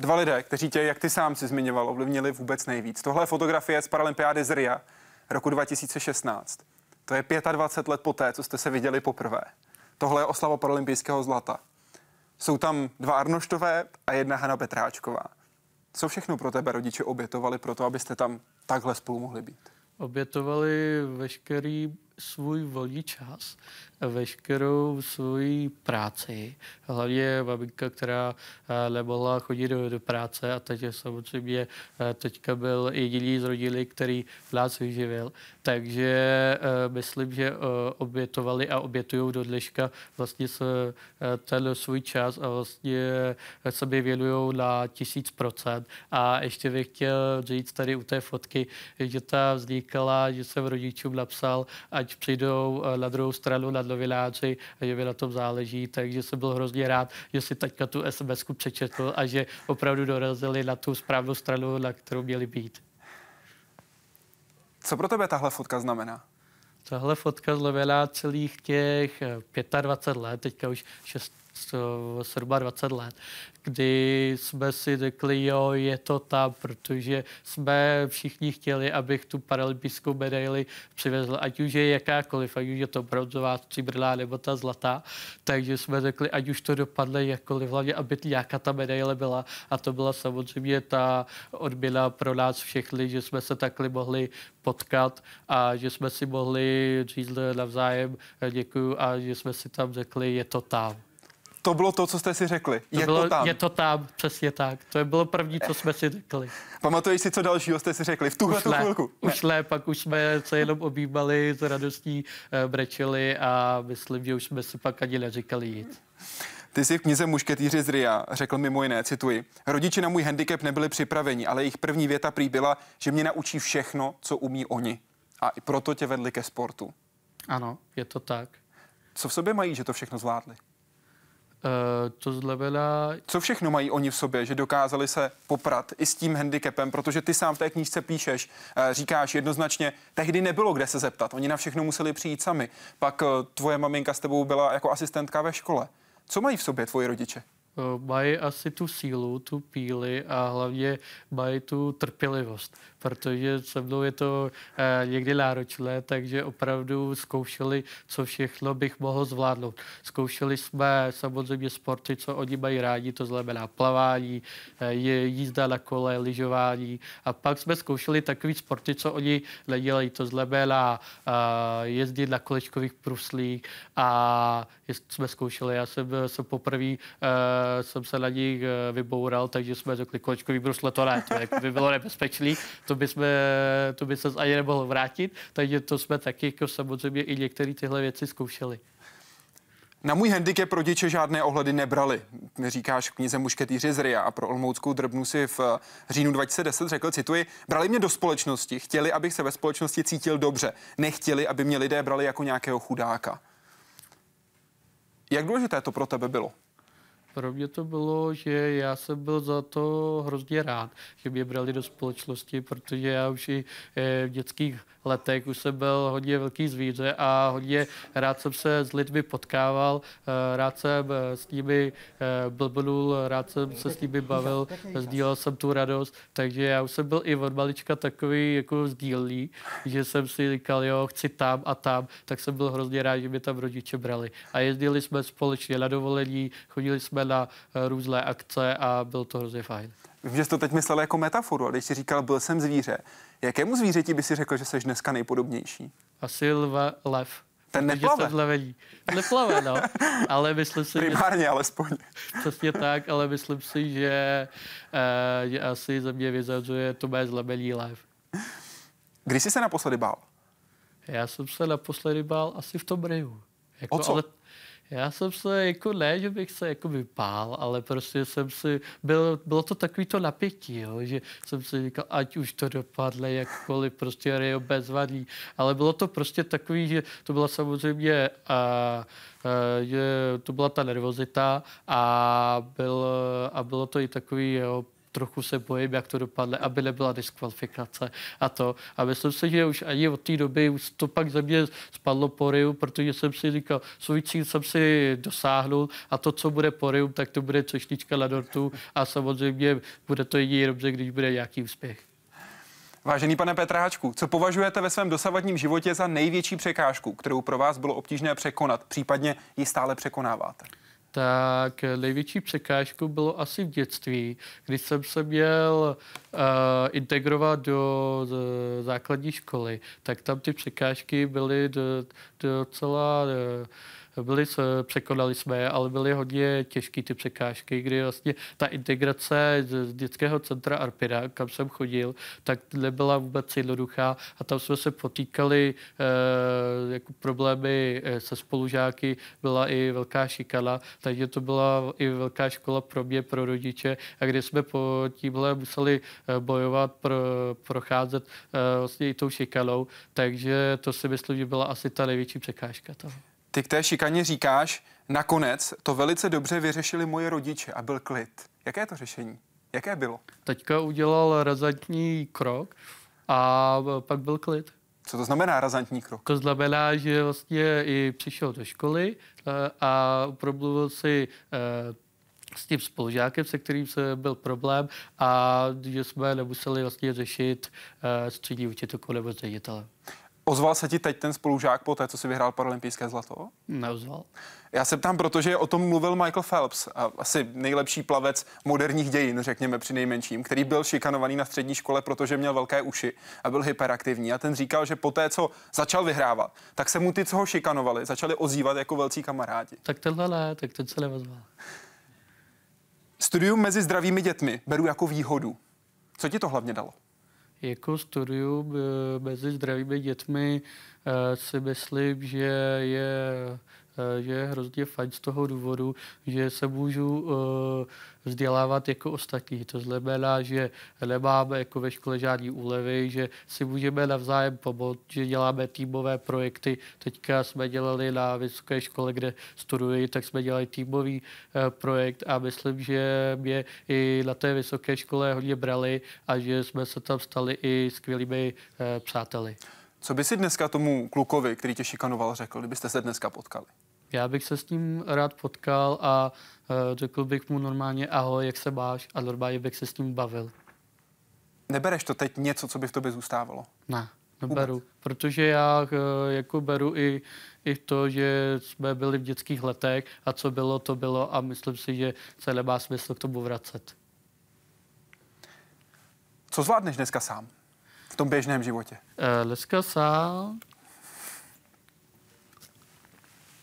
Dva lidé, kteří tě, jak ty sám si zmiňoval, ovlivnili vůbec nejvíc. Tohle je fotografie z Paralympiády z Ria roku 2016. To je 25 let poté, co jste se viděli poprvé. Tohle je oslava paralympijského zlata. Jsou tam dva Arnoštové a jedna Hana Petráčková. Co všechno pro tebe rodiče obětovali pro to, abyste tam takhle spolu mohli být? Obětovali veškerý svůj volný čas, veškerou svoji práci. Hlavně maminka, která eh, nemohla chodit do, do práce a teď samozřejmě eh, teďka byl jediný z rodiny, který nás vyživil. Takže eh, myslím, že obětovali a obětují do dneška vlastně se ten svůj čas a vlastně sobě věnují na tisíc procent. A ještě bych chtěl říct tady u té fotky, že ta vznikala, že jsem rodičům napsal, ať přijdou na druhou stranu na novináři a že mi na tom záleží, takže jsem byl hrozně rád, že si teďka tu sms přečetl a že opravdu dorazili na tu správnou stranu, na kterou měli být. Co pro tebe tahle fotka znamená? Tahle fotka znamená celých těch 25 let, teďka už 6, 27 let, kdy jsme si řekli, jo, je to tam, protože jsme všichni chtěli, abych tu paralympijskou medaili přivezl, ať už je jakákoliv, ať už je to bronzová, stříbrná nebo ta zlatá. Takže jsme řekli, ať už to dopadne jakkoliv, hlavně, aby nějaká ta medaile byla. A to byla samozřejmě ta odměna pro nás všechny, že jsme se takhle mohli potkat a že jsme si mohli říct navzájem děkuju a že jsme si tam řekli, je to tam. To bylo to, co jste si řekli. To je bylo, to tam. Je to tam, přesně tak. To je bylo první, co jsme si řekli. Pamatuješ si, co dalšího jste si řekli v tuhle ne, chvilku? Už ne, pak už jsme se jenom obývali, s radostí uh, brečeli a myslím, že už jsme si pak ani neříkali nic. Ty jsi v knize Mušketýři z Ria řekl mimo jiné, cituji, rodiče na můj handicap nebyli připraveni, ale jejich první věta prý byla, že mě naučí všechno, co umí oni. A i proto tě vedli ke sportu. Ano, je to tak. Co v sobě mají, že to všechno zvládli? Uh, to znamená... Co všechno mají oni v sobě, že dokázali se poprat i s tím handicapem, protože ty sám v té knížce píšeš, uh, říkáš jednoznačně, tehdy nebylo kde se zeptat, oni na všechno museli přijít sami. Pak uh, tvoje maminka s tebou byla jako asistentka ve škole. Co mají v sobě tvoji rodiče? Mají asi tu sílu, tu píli a hlavně mají tu trpělivost, protože se mnou je to eh, někdy náročné, takže opravdu zkoušeli, co všechno bych mohl zvládnout. Zkoušeli jsme samozřejmě sporty, co oni mají rádi, to znamená plavání, eh, jízda na kole, lyžování a pak jsme zkoušeli takový sporty, co oni nedělají, to znamená eh, jezdit na kolečkových pruslích a jsme zkoušeli, já jsem, jsem poprvé jsem se na nich eh, vyboural, takže jsme řekli kolečkový brusle, to ne, to jako by bylo nebezpečný, to by, jsme, to by se ani nemohl vrátit, takže to jsme taky jako samozřejmě i některé tyhle věci zkoušeli. Na můj handicap rodiče žádné ohledy nebrali. Říkáš knize Mušketýři z Ria a pro Olmouckou drbnu si v eh, říjnu 2010 řekl, cituji, brali mě do společnosti, chtěli, abych se ve společnosti cítil dobře, nechtěli, aby mě lidé brali jako nějakého chudáka. Jak důležité to pro tebe bylo? Pro mě to bylo, že já jsem byl za to hrozně rád, že mě brali do společnosti, protože já už i eh, v dětských letech už jsem byl hodně velký zvíře a hodně rád jsem se s lidmi potkával, eh, rád jsem eh, s nimi blbnul, rád jsem se s nimi bavil, sdílel jsem tu radost, takže já už jsem byl i od malička takový jako sdílný, že jsem si říkal, jo, chci tam a tam, tak jsem byl hrozně rád, že mě tam rodiče brali. A jezdili jsme společně na dovolení, chodili jsme na eh, různé akce a byl to hrozně fajn. Vím, že jsi to teď myslel jako metaforu, ale když jsi říkal, byl jsem zvíře, jakému zvířeti by si řekl, že jsi dneska nejpodobnější? Asi lve, lev, Ten neplave. jsem. Neplave, no. [laughs] Ale myslím si, že, Primárně alespoň. [laughs] přesně tak, ale myslím si, že, uh, že asi ze mě vyzazuje to mé zlemelý lev. Kdy jsi se naposledy bál? Já jsem se naposledy bál asi v tom Riu. Jako, O co? Ale já jsem se, jako ne, že bych se jako vypál, ale prostě jsem si, byl, bylo to takový to napětí, jo, že jsem si říkal, ať už to dopadne jakkoliv, prostě Rio bezvadný, ale bylo to prostě takový, že to byla samozřejmě, a, a, že to byla ta nervozita a, byl, a bylo to i takový, jo, trochu se bojím, jak to dopadne, aby nebyla diskvalifikace a to. A myslím si, že už ani od té doby už to pak ze mě spadlo po Riu, protože jsem si říkal, svůj cíl jsem si dosáhnul a to, co bude po Riu, tak to bude čošnička na dortu a samozřejmě bude to jedině dobře, když bude nějaký úspěch. Vážený pane Petráčku, co považujete ve svém dosavadním životě za největší překážku, kterou pro vás bylo obtížné překonat, případně ji stále překonáváte? Tak největší překážkou bylo asi v dětství, když jsem se měl uh, integrovat do, do základní školy, tak tam ty překážky byly do, docela uh, byli, překonali jsme je, ale byly hodně těžké ty překážky, kdy vlastně ta integrace z dětského centra Arpida, kam jsem chodil, tak nebyla vůbec jednoduchá. A tam jsme se potýkali eh, jako problémy eh, se spolužáky, byla i velká šikana, takže to byla i velká škola pro mě, pro rodiče. A kde jsme po tímhle museli eh, bojovat, pro, procházet eh, vlastně i tou šikanou, takže to si myslím, že byla asi ta největší překážka toho. Ty k té šikaně říkáš, nakonec to velice dobře vyřešili moje rodiče a byl klid. Jaké je to řešení? Jaké bylo? Teďka udělal razantní krok a pak byl klid. Co to znamená razantní krok? To znamená, že vlastně i přišel do školy eh, a promluvil si eh, s tím spolužákem, se kterým se byl problém a že jsme nemuseli vlastně řešit eh, střední učitelku nebo s ředitelem. Ozval se ti teď ten spolužák po té, co si vyhrál paralympijské zlato? Neozval. Já se ptám, protože o tom mluvil Michael Phelps, asi nejlepší plavec moderních dějin, řekněme při nejmenším, který byl šikanovaný na střední škole, protože měl velké uši a byl hyperaktivní. A ten říkal, že po té, co začal vyhrávat, tak se mu ty, co ho šikanovali, začali ozývat jako velcí kamarádi. Tak tenhle ne, tak ten se neozval. Studium mezi zdravými dětmi beru jako výhodu. Co ti to hlavně dalo? Jako studium eh, mezi zdravými dětmi eh, si myslím, že je, že je hrozně fajn z toho důvodu, že se můžu eh, vzdělávat jako ostatní. To znamená, že nemáme jako ve škole žádný úlevy, že si můžeme navzájem pomoct, že děláme týmové projekty. Teďka jsme dělali na vysoké škole, kde studuji, tak jsme dělali týmový eh, projekt a myslím, že mě i na té vysoké škole hodně brali a že jsme se tam stali i skvělými eh, přáteli. Co by si dneska tomu klukovi, který tě šikanoval, řekl, kdybyste se dneska potkali? Já bych se s ním rád potkal a eh, řekl bych mu normálně ahoj, jak se máš a normálně bych se s ním bavil. Nebereš to teď něco, co by v tobě zůstávalo? Ne, neberu, protože já eh, jako beru i, i to, že jsme byli v dětských letech a co bylo, to bylo a myslím si, že se nemá smysl k tomu vracet. Co zvládneš dneska sám? V tom běžném životě? Eh, Dneska sám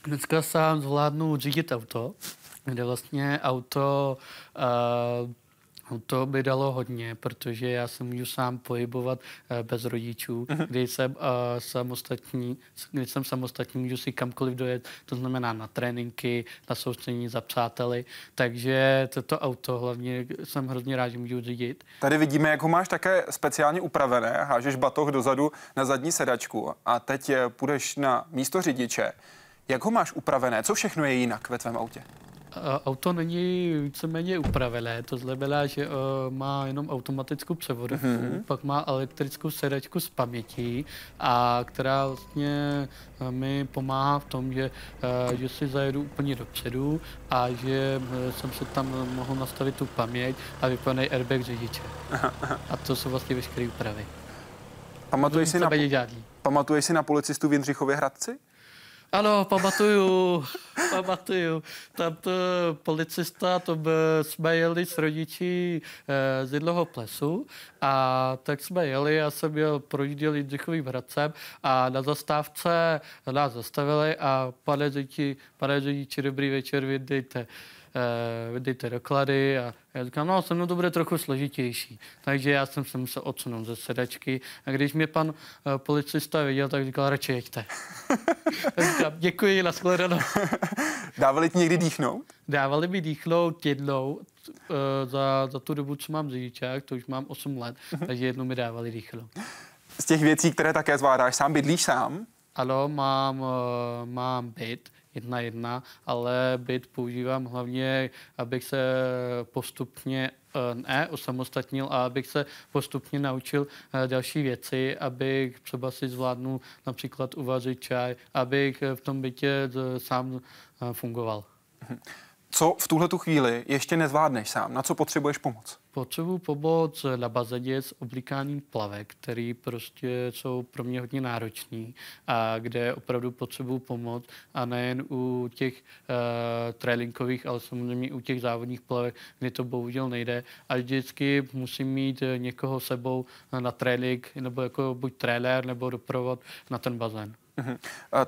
dneska sám zvládnu řídit auto, kde vlastně auto uh, Auto by dalo hodně, protože já se můžu sám pohybovat eh, bez rodičů, kdy jsem eh, samostatní, kdy jsem samostatní, můžu si kamkoliv dojet, to znamená na tréninky, na soustředění za přáteli, takže toto auto hlavně jsem hrozně rád, že můžu řídit. Tady vidíme, jak ho máš také speciálně upravené. Hážeš batoh dozadu na zadní sedačku a teď půjdeš na místo řidiče. Jak ho máš upravené? Co všechno je jinak ve tvém autě? A Auto není víceméně upravené, to znamená, že uh, má jenom automatickou převodovku, mm-hmm. pak má elektrickou sedačku s pamětí, a která vlastně uh, mi pomáhá v tom, že, uh, že si zajedu úplně dopředu a že uh, jsem se tam mohl nastavit tu paměť a vyplný airbag řidiče. A to jsou vlastně veškeré úpravy. Pamatuješ si, na, pamatuješ si na policistu v Jindřichově Hradci? Ano, pamatuju, pamatuju. Tam to policista, to by, jsme jeli s rodiči eh, z jednoho plesu a tak jsme jeli, já jsem jel, projížděl Jindřichovým Hradcem a na zastávce nás zastavili a pane řidiči, pane řidiči, dobrý večer, vydejte uh, vydejte doklady a já říkám, no se mnou to bude trochu složitější. Takže já jsem se musel odsunout ze sedačky a když mě pan uh, policista viděl, tak říkal, radši jeďte. [laughs] říkám, děkuji, nashledanou. [laughs] Dávali ti někdy dýchnout? Dávali mi dýchnout jednou uh, za, za tu dobu, co mám řidičák, to už mám 8 let, takže jednou mi dávali dýchnout. Z těch věcí, které také zvládáš, sám bydlíš sám? Ano, mám, mám byt, jedna jedna, ale byt používám hlavně, abych se postupně eh, ne osamostatnil a abych se postupně naučil eh, další věci, abych třeba si zvládnul například uvařit čaj, abych v tom bytě sám fungoval. Co v tuhle chvíli ještě nezvládneš sám? Na co potřebuješ pomoc? Potřebuji pomoc na bazeně s oblikáním plavek, který prostě jsou pro mě hodně náročný a kde opravdu potřebuji pomoc a nejen u těch uh, trailinkových, ale samozřejmě u těch závodních plavek, kde to bohužel nejde. A vždycky musím mít někoho sebou na trailing, nebo jako buď trailer, nebo doprovod na ten bazén. Mhm.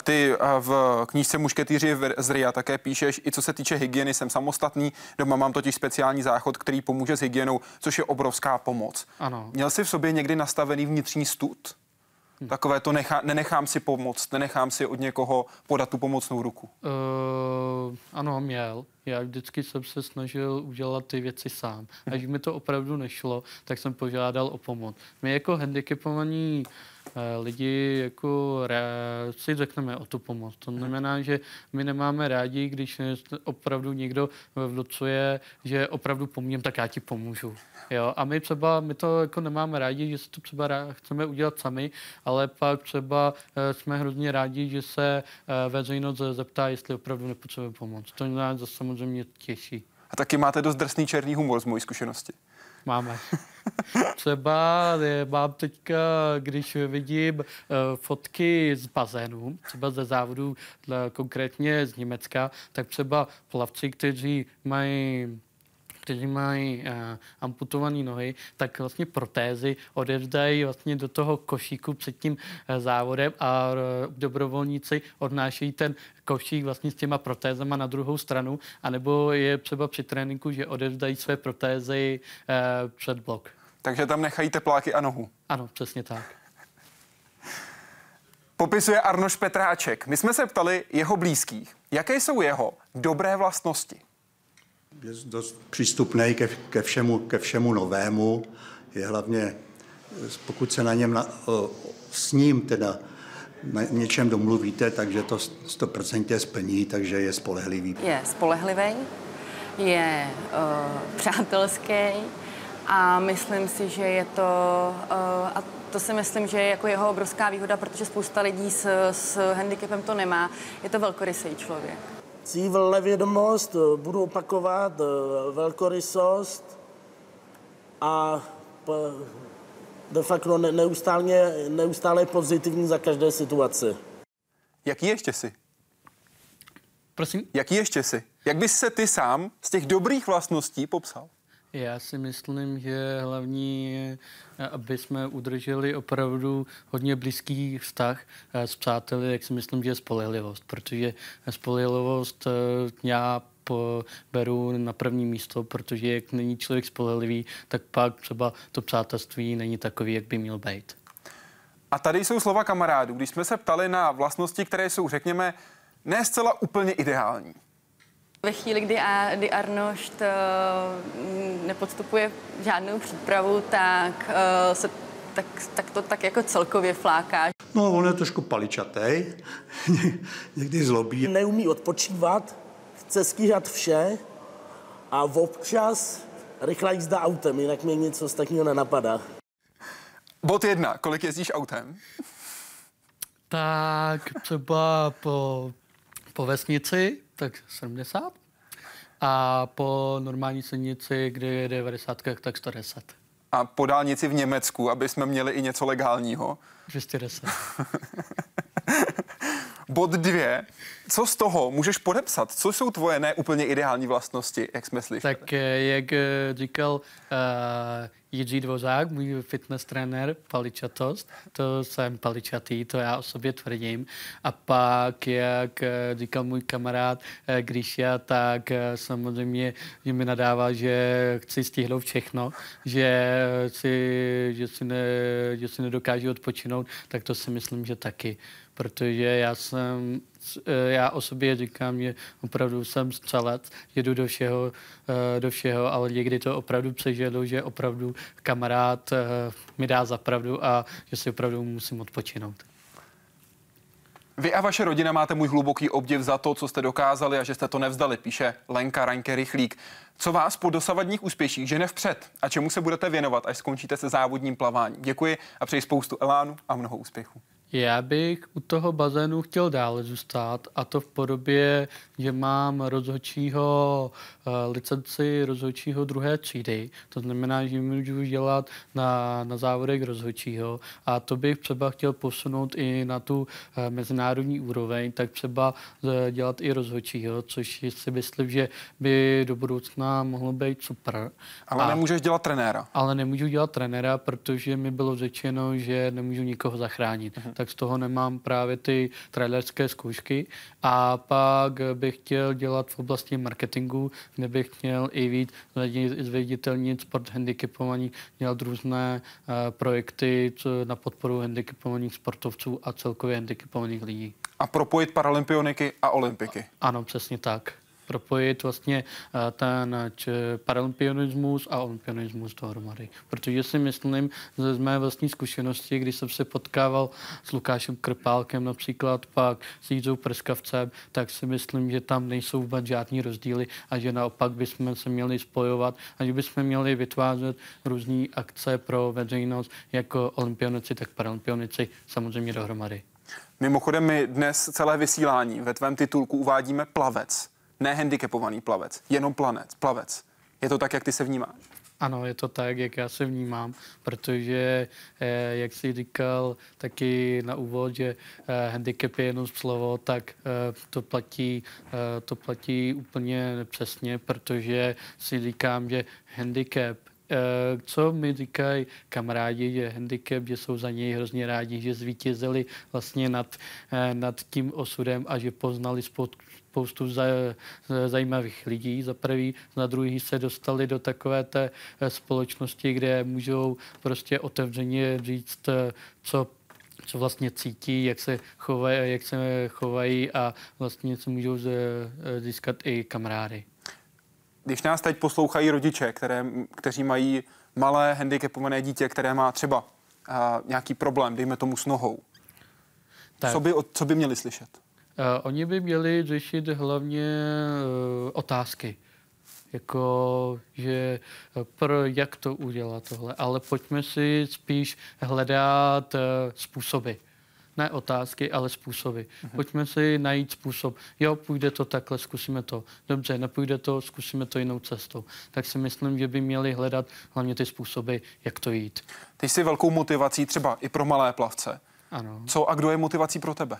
Ty v knížce Mušketýři z RIA také píšeš, i co se týče hygieny, jsem samostatný, doma mám totiž speciální záchod, který pomůže s hygienou, což je obrovská pomoc. Ano. Měl jsi v sobě někdy nastavený vnitřní stud? Hm. Takové to nechá, nenechám si pomoct, nenechám si od někoho podat tu pomocnou ruku. Uh, ano, měl. Já vždycky jsem se snažil udělat ty věci sám. Až mi to opravdu nešlo, tak jsem požádal o pomoc. My jako handicapovaní Eh, lidi jako si řekneme o tu pomoc. To znamená, že my nemáme rádi, když opravdu někdo vnucuje, že opravdu pomůžem, tak já ti pomůžu. Jo? A my třeba, my to jako nemáme rádi, že si to třeba chceme udělat sami, ale pak třeba eh, jsme hrozně rádi, že se eh, veřejnost zeptá, jestli opravdu nepotřebuje pomoc. To nás samozřejmě těší. A taky máte dost drsný černý humor z mojí zkušenosti. Máme. [laughs] Třeba je, mám teďka, když vidím uh, fotky z bazénů, třeba ze závodů, konkrétně z Německa, tak třeba plavci, kteří mají kteří mají uh, amputované nohy, tak vlastně protézy odevzdají vlastně do toho košíku před tím uh, závodem a uh, dobrovolníci odnášejí ten košík vlastně s těma protézama na druhou stranu, anebo je třeba při tréninku, že odevzdají své protézy uh, před blok. Takže tam nechají tepláky a nohu. Ano, přesně tak. Popisuje Arnoš Petráček. My jsme se ptali jeho blízkých, jaké jsou jeho dobré vlastnosti je dost přístupný ke, ke, všemu, ke všemu novému. Je hlavně, pokud se na něm, na, s ním teda na něčem domluvíte, takže to 100% splní, takže je spolehlivý. Je spolehlivý, je uh, přátelský a myslím si, že je to, uh, a to si myslím, že je jako jeho obrovská výhoda, protože spousta lidí s, s handicapem to nemá. Je to velkorysý člověk cíl nevědomost, eh, budu opakovat, eh, velkorysost a de facto neustále, neustále pozitivní za každé situace. Jaký ještě si? Prosím? Jaký ještě si? Jak bys se ty sám z těch dobrých vlastností popsal? Já si myslím, že hlavní je, aby jsme udrželi opravdu hodně blízký vztah eh, s přáteli, jak si myslím, že je spolehlivost, protože spolehlivost eh, já beru na první místo, protože jak není člověk spolehlivý, tak pak třeba to přátelství není takový, jak by měl být. A tady jsou slova kamarádů. Když jsme se ptali na vlastnosti, které jsou, řekněme, ne zcela úplně ideální, ve chvíli, kdy, a, kdy Arnošt uh, nepodstupuje žádnou přípravu, tak, uh, se, tak, tak to tak jako celkově fláká. No, on je trošku paličatý, [laughs] někdy zlobí. Neumí odpočívat, chce stíhat vše a občas rychlá jízda autem, jinak mě nic ostatního nenapadá. Bod jedna, kolik jezdíš autem? Tak třeba po, po vesnici tak 70. A po normální silnici, kdy je 90, tak 110. A po dálnici v Německu, aby jsme měli i něco legálního? 210. [laughs] Bod dvě. Co z toho můžeš podepsat? Co jsou tvoje neúplně ideální vlastnosti, jak jsme slyšeli? Tak eh, jak eh, říkal uh, Jiří Dvořák, můj fitness trenér, paličatost, to jsem paličatý, to já o sobě tvrdím. A pak, jak říkal můj kamarád Grisha, tak samozřejmě že mi nadává, že chci stihnout všechno, že si, že si, ne, že si nedokážu odpočinout, tak to si myslím, že taky protože já jsem, já o sobě říkám, že opravdu jsem střelec, jedu do všeho, do všeho, ale někdy to opravdu přeželu, že opravdu kamarád mi dá za pravdu a že si opravdu musím odpočinout. Vy a vaše rodina máte můj hluboký obdiv za to, co jste dokázali a že jste to nevzdali, píše Lenka Raňke Rychlík. Co vás po dosavadních úspěších žene vpřed a čemu se budete věnovat, až skončíte se závodním plaváním? Děkuji a přeji spoustu elánu a mnoho úspěchů. Já bych u toho bazénu chtěl dále zůstat a to v podobě, že mám rozhodčího uh, licenci rozhodčího druhé třídy. To znamená, že můžu dělat na, na závodech rozhodčího a to bych třeba chtěl posunout i na tu uh, mezinárodní úroveň, tak třeba uh, dělat i rozhodčího, což si myslím, že by do budoucna mohlo být super. Ale a, nemůžeš dělat trenéra. Ale nemůžu dělat trenéra, protože mi bylo řečeno, že nemůžu nikoho zachránit. Uh-huh tak z toho nemám právě ty trailerské zkoušky. A pak bych chtěl dělat v oblasti marketingu, kde bych chtěl i víc zviditelnit sport handicapovaných, dělat různé uh, projekty na podporu handicapovaných sportovců a celkově handicapovaných lidí. A propojit paralympioniky a olympiky. Ano, přesně tak propojit vlastně eh, ten paralympionismus a olympionismus dohromady. Protože si myslím, že z mé vlastní zkušenosti, když jsem se potkával s Lukášem Krpálkem například, pak s Jízou Prskavcem, tak si myslím, že tam nejsou vůbec žádný rozdíly a že naopak bychom se měli spojovat a že bychom měli vytvářet různé akce pro veřejnost, jako olympionici, tak paralympionici, samozřejmě dohromady. Mimochodem, my dnes celé vysílání ve tvém titulku uvádíme plavec nehandicapovaný plavec, jenom planec, plavec. Je to tak, jak ty se vnímáš? Ano, je to tak, jak já se vnímám, protože, eh, jak jsi říkal taky na úvod, že eh, handicap je jenom slovo, tak eh, to platí, eh, to platí úplně přesně, protože si říkám, že handicap eh, co mi říkají kamarádi, že handicap, že jsou za něj hrozně rádi, že zvítězili vlastně nad, eh, nad tím osudem a že poznali spod, spoustu zajímavých lidí. Za prvý, za druhý se dostali do takové té eh, společnosti, kde můžou prostě otevřeně říct, eh, co co vlastně cítí, jak se chovají, jak se chovají a vlastně se můžou získat i kamarády. Když nás teď poslouchají rodiče, které, kteří mají malé handicapované dítě, které má třeba uh, nějaký problém, dejme tomu s nohou, tak. Co, by, co by měli slyšet? Oni by měli řešit hlavně uh, otázky. Jako, že uh, pro jak to udělat tohle. Ale pojďme si spíš hledat uh, způsoby. Ne otázky, ale způsoby. Uh-huh. Pojďme si najít způsob. Jo, půjde to takhle, zkusíme to. Dobře, nepůjde to, zkusíme to jinou cestou. Tak si myslím, že by měli hledat hlavně ty způsoby, jak to jít. Ty jsi velkou motivací třeba i pro malé plavce. Ano. Co a kdo je motivací pro tebe?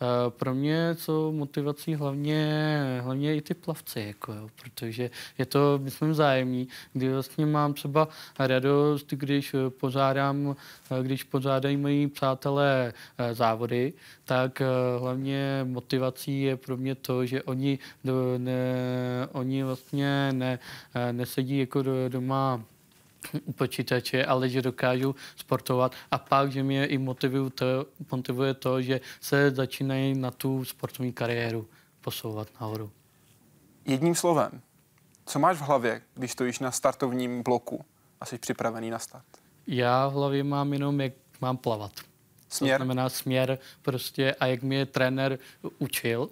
Eh, pro mě co motivací hlavně, hlavně i ty plavci, jako jo, protože je to, myslím, zájemný, kdy vlastně mám třeba radost, když pořádám, eh, když pořádají moji přátelé eh, závody, tak hlavně motivací je pro mě to, že oni, ne, oni vlastně ne, nesedí jako do, doma [laughs] počítače, ale že dokážu sportovat a pak, že mě i motivuje to, motivuje to, že se začínají na tu sportovní kariéru posouvat nahoru. Jedním slovem, co máš v hlavě, když stojíš na startovním bloku a jsi připravený na start? Já v hlavě mám jenom, jak mám plavat. Směr? To znamená směr prostě a jak mě trenér učil,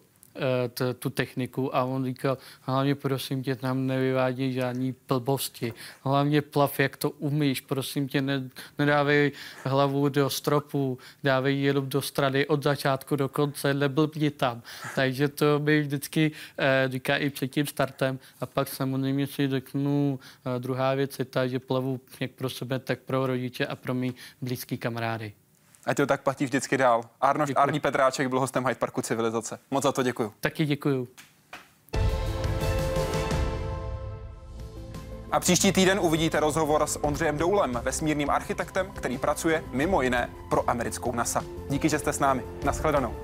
t, tu techniku a on říkal, hlavně prosím tě, tam nevyvádí žádný plbosti. Hlavně plav, jak to umíš, prosím tě, ne, nedávej hlavu do stropu, dávej jenom do strany od začátku do konce, neblbni tam. Takže to mi vždycky eh, říká i před tím startem. A pak samozřejmě si řeknu, eh, druhá věc je ta, že plavu jak pro sebe, tak pro rodiče a pro mý blízký kamarády. Ať to tak platí vždycky dál. Arnoš Arní Petráček byl hostem Hyde Parku civilizace. Moc za to děkuju. Taky děkuju. A příští týden uvidíte rozhovor s Ondřejem Doulem, vesmírným architektem, který pracuje mimo jiné pro americkou NASA. Díky, že jste s námi. Naschledanou.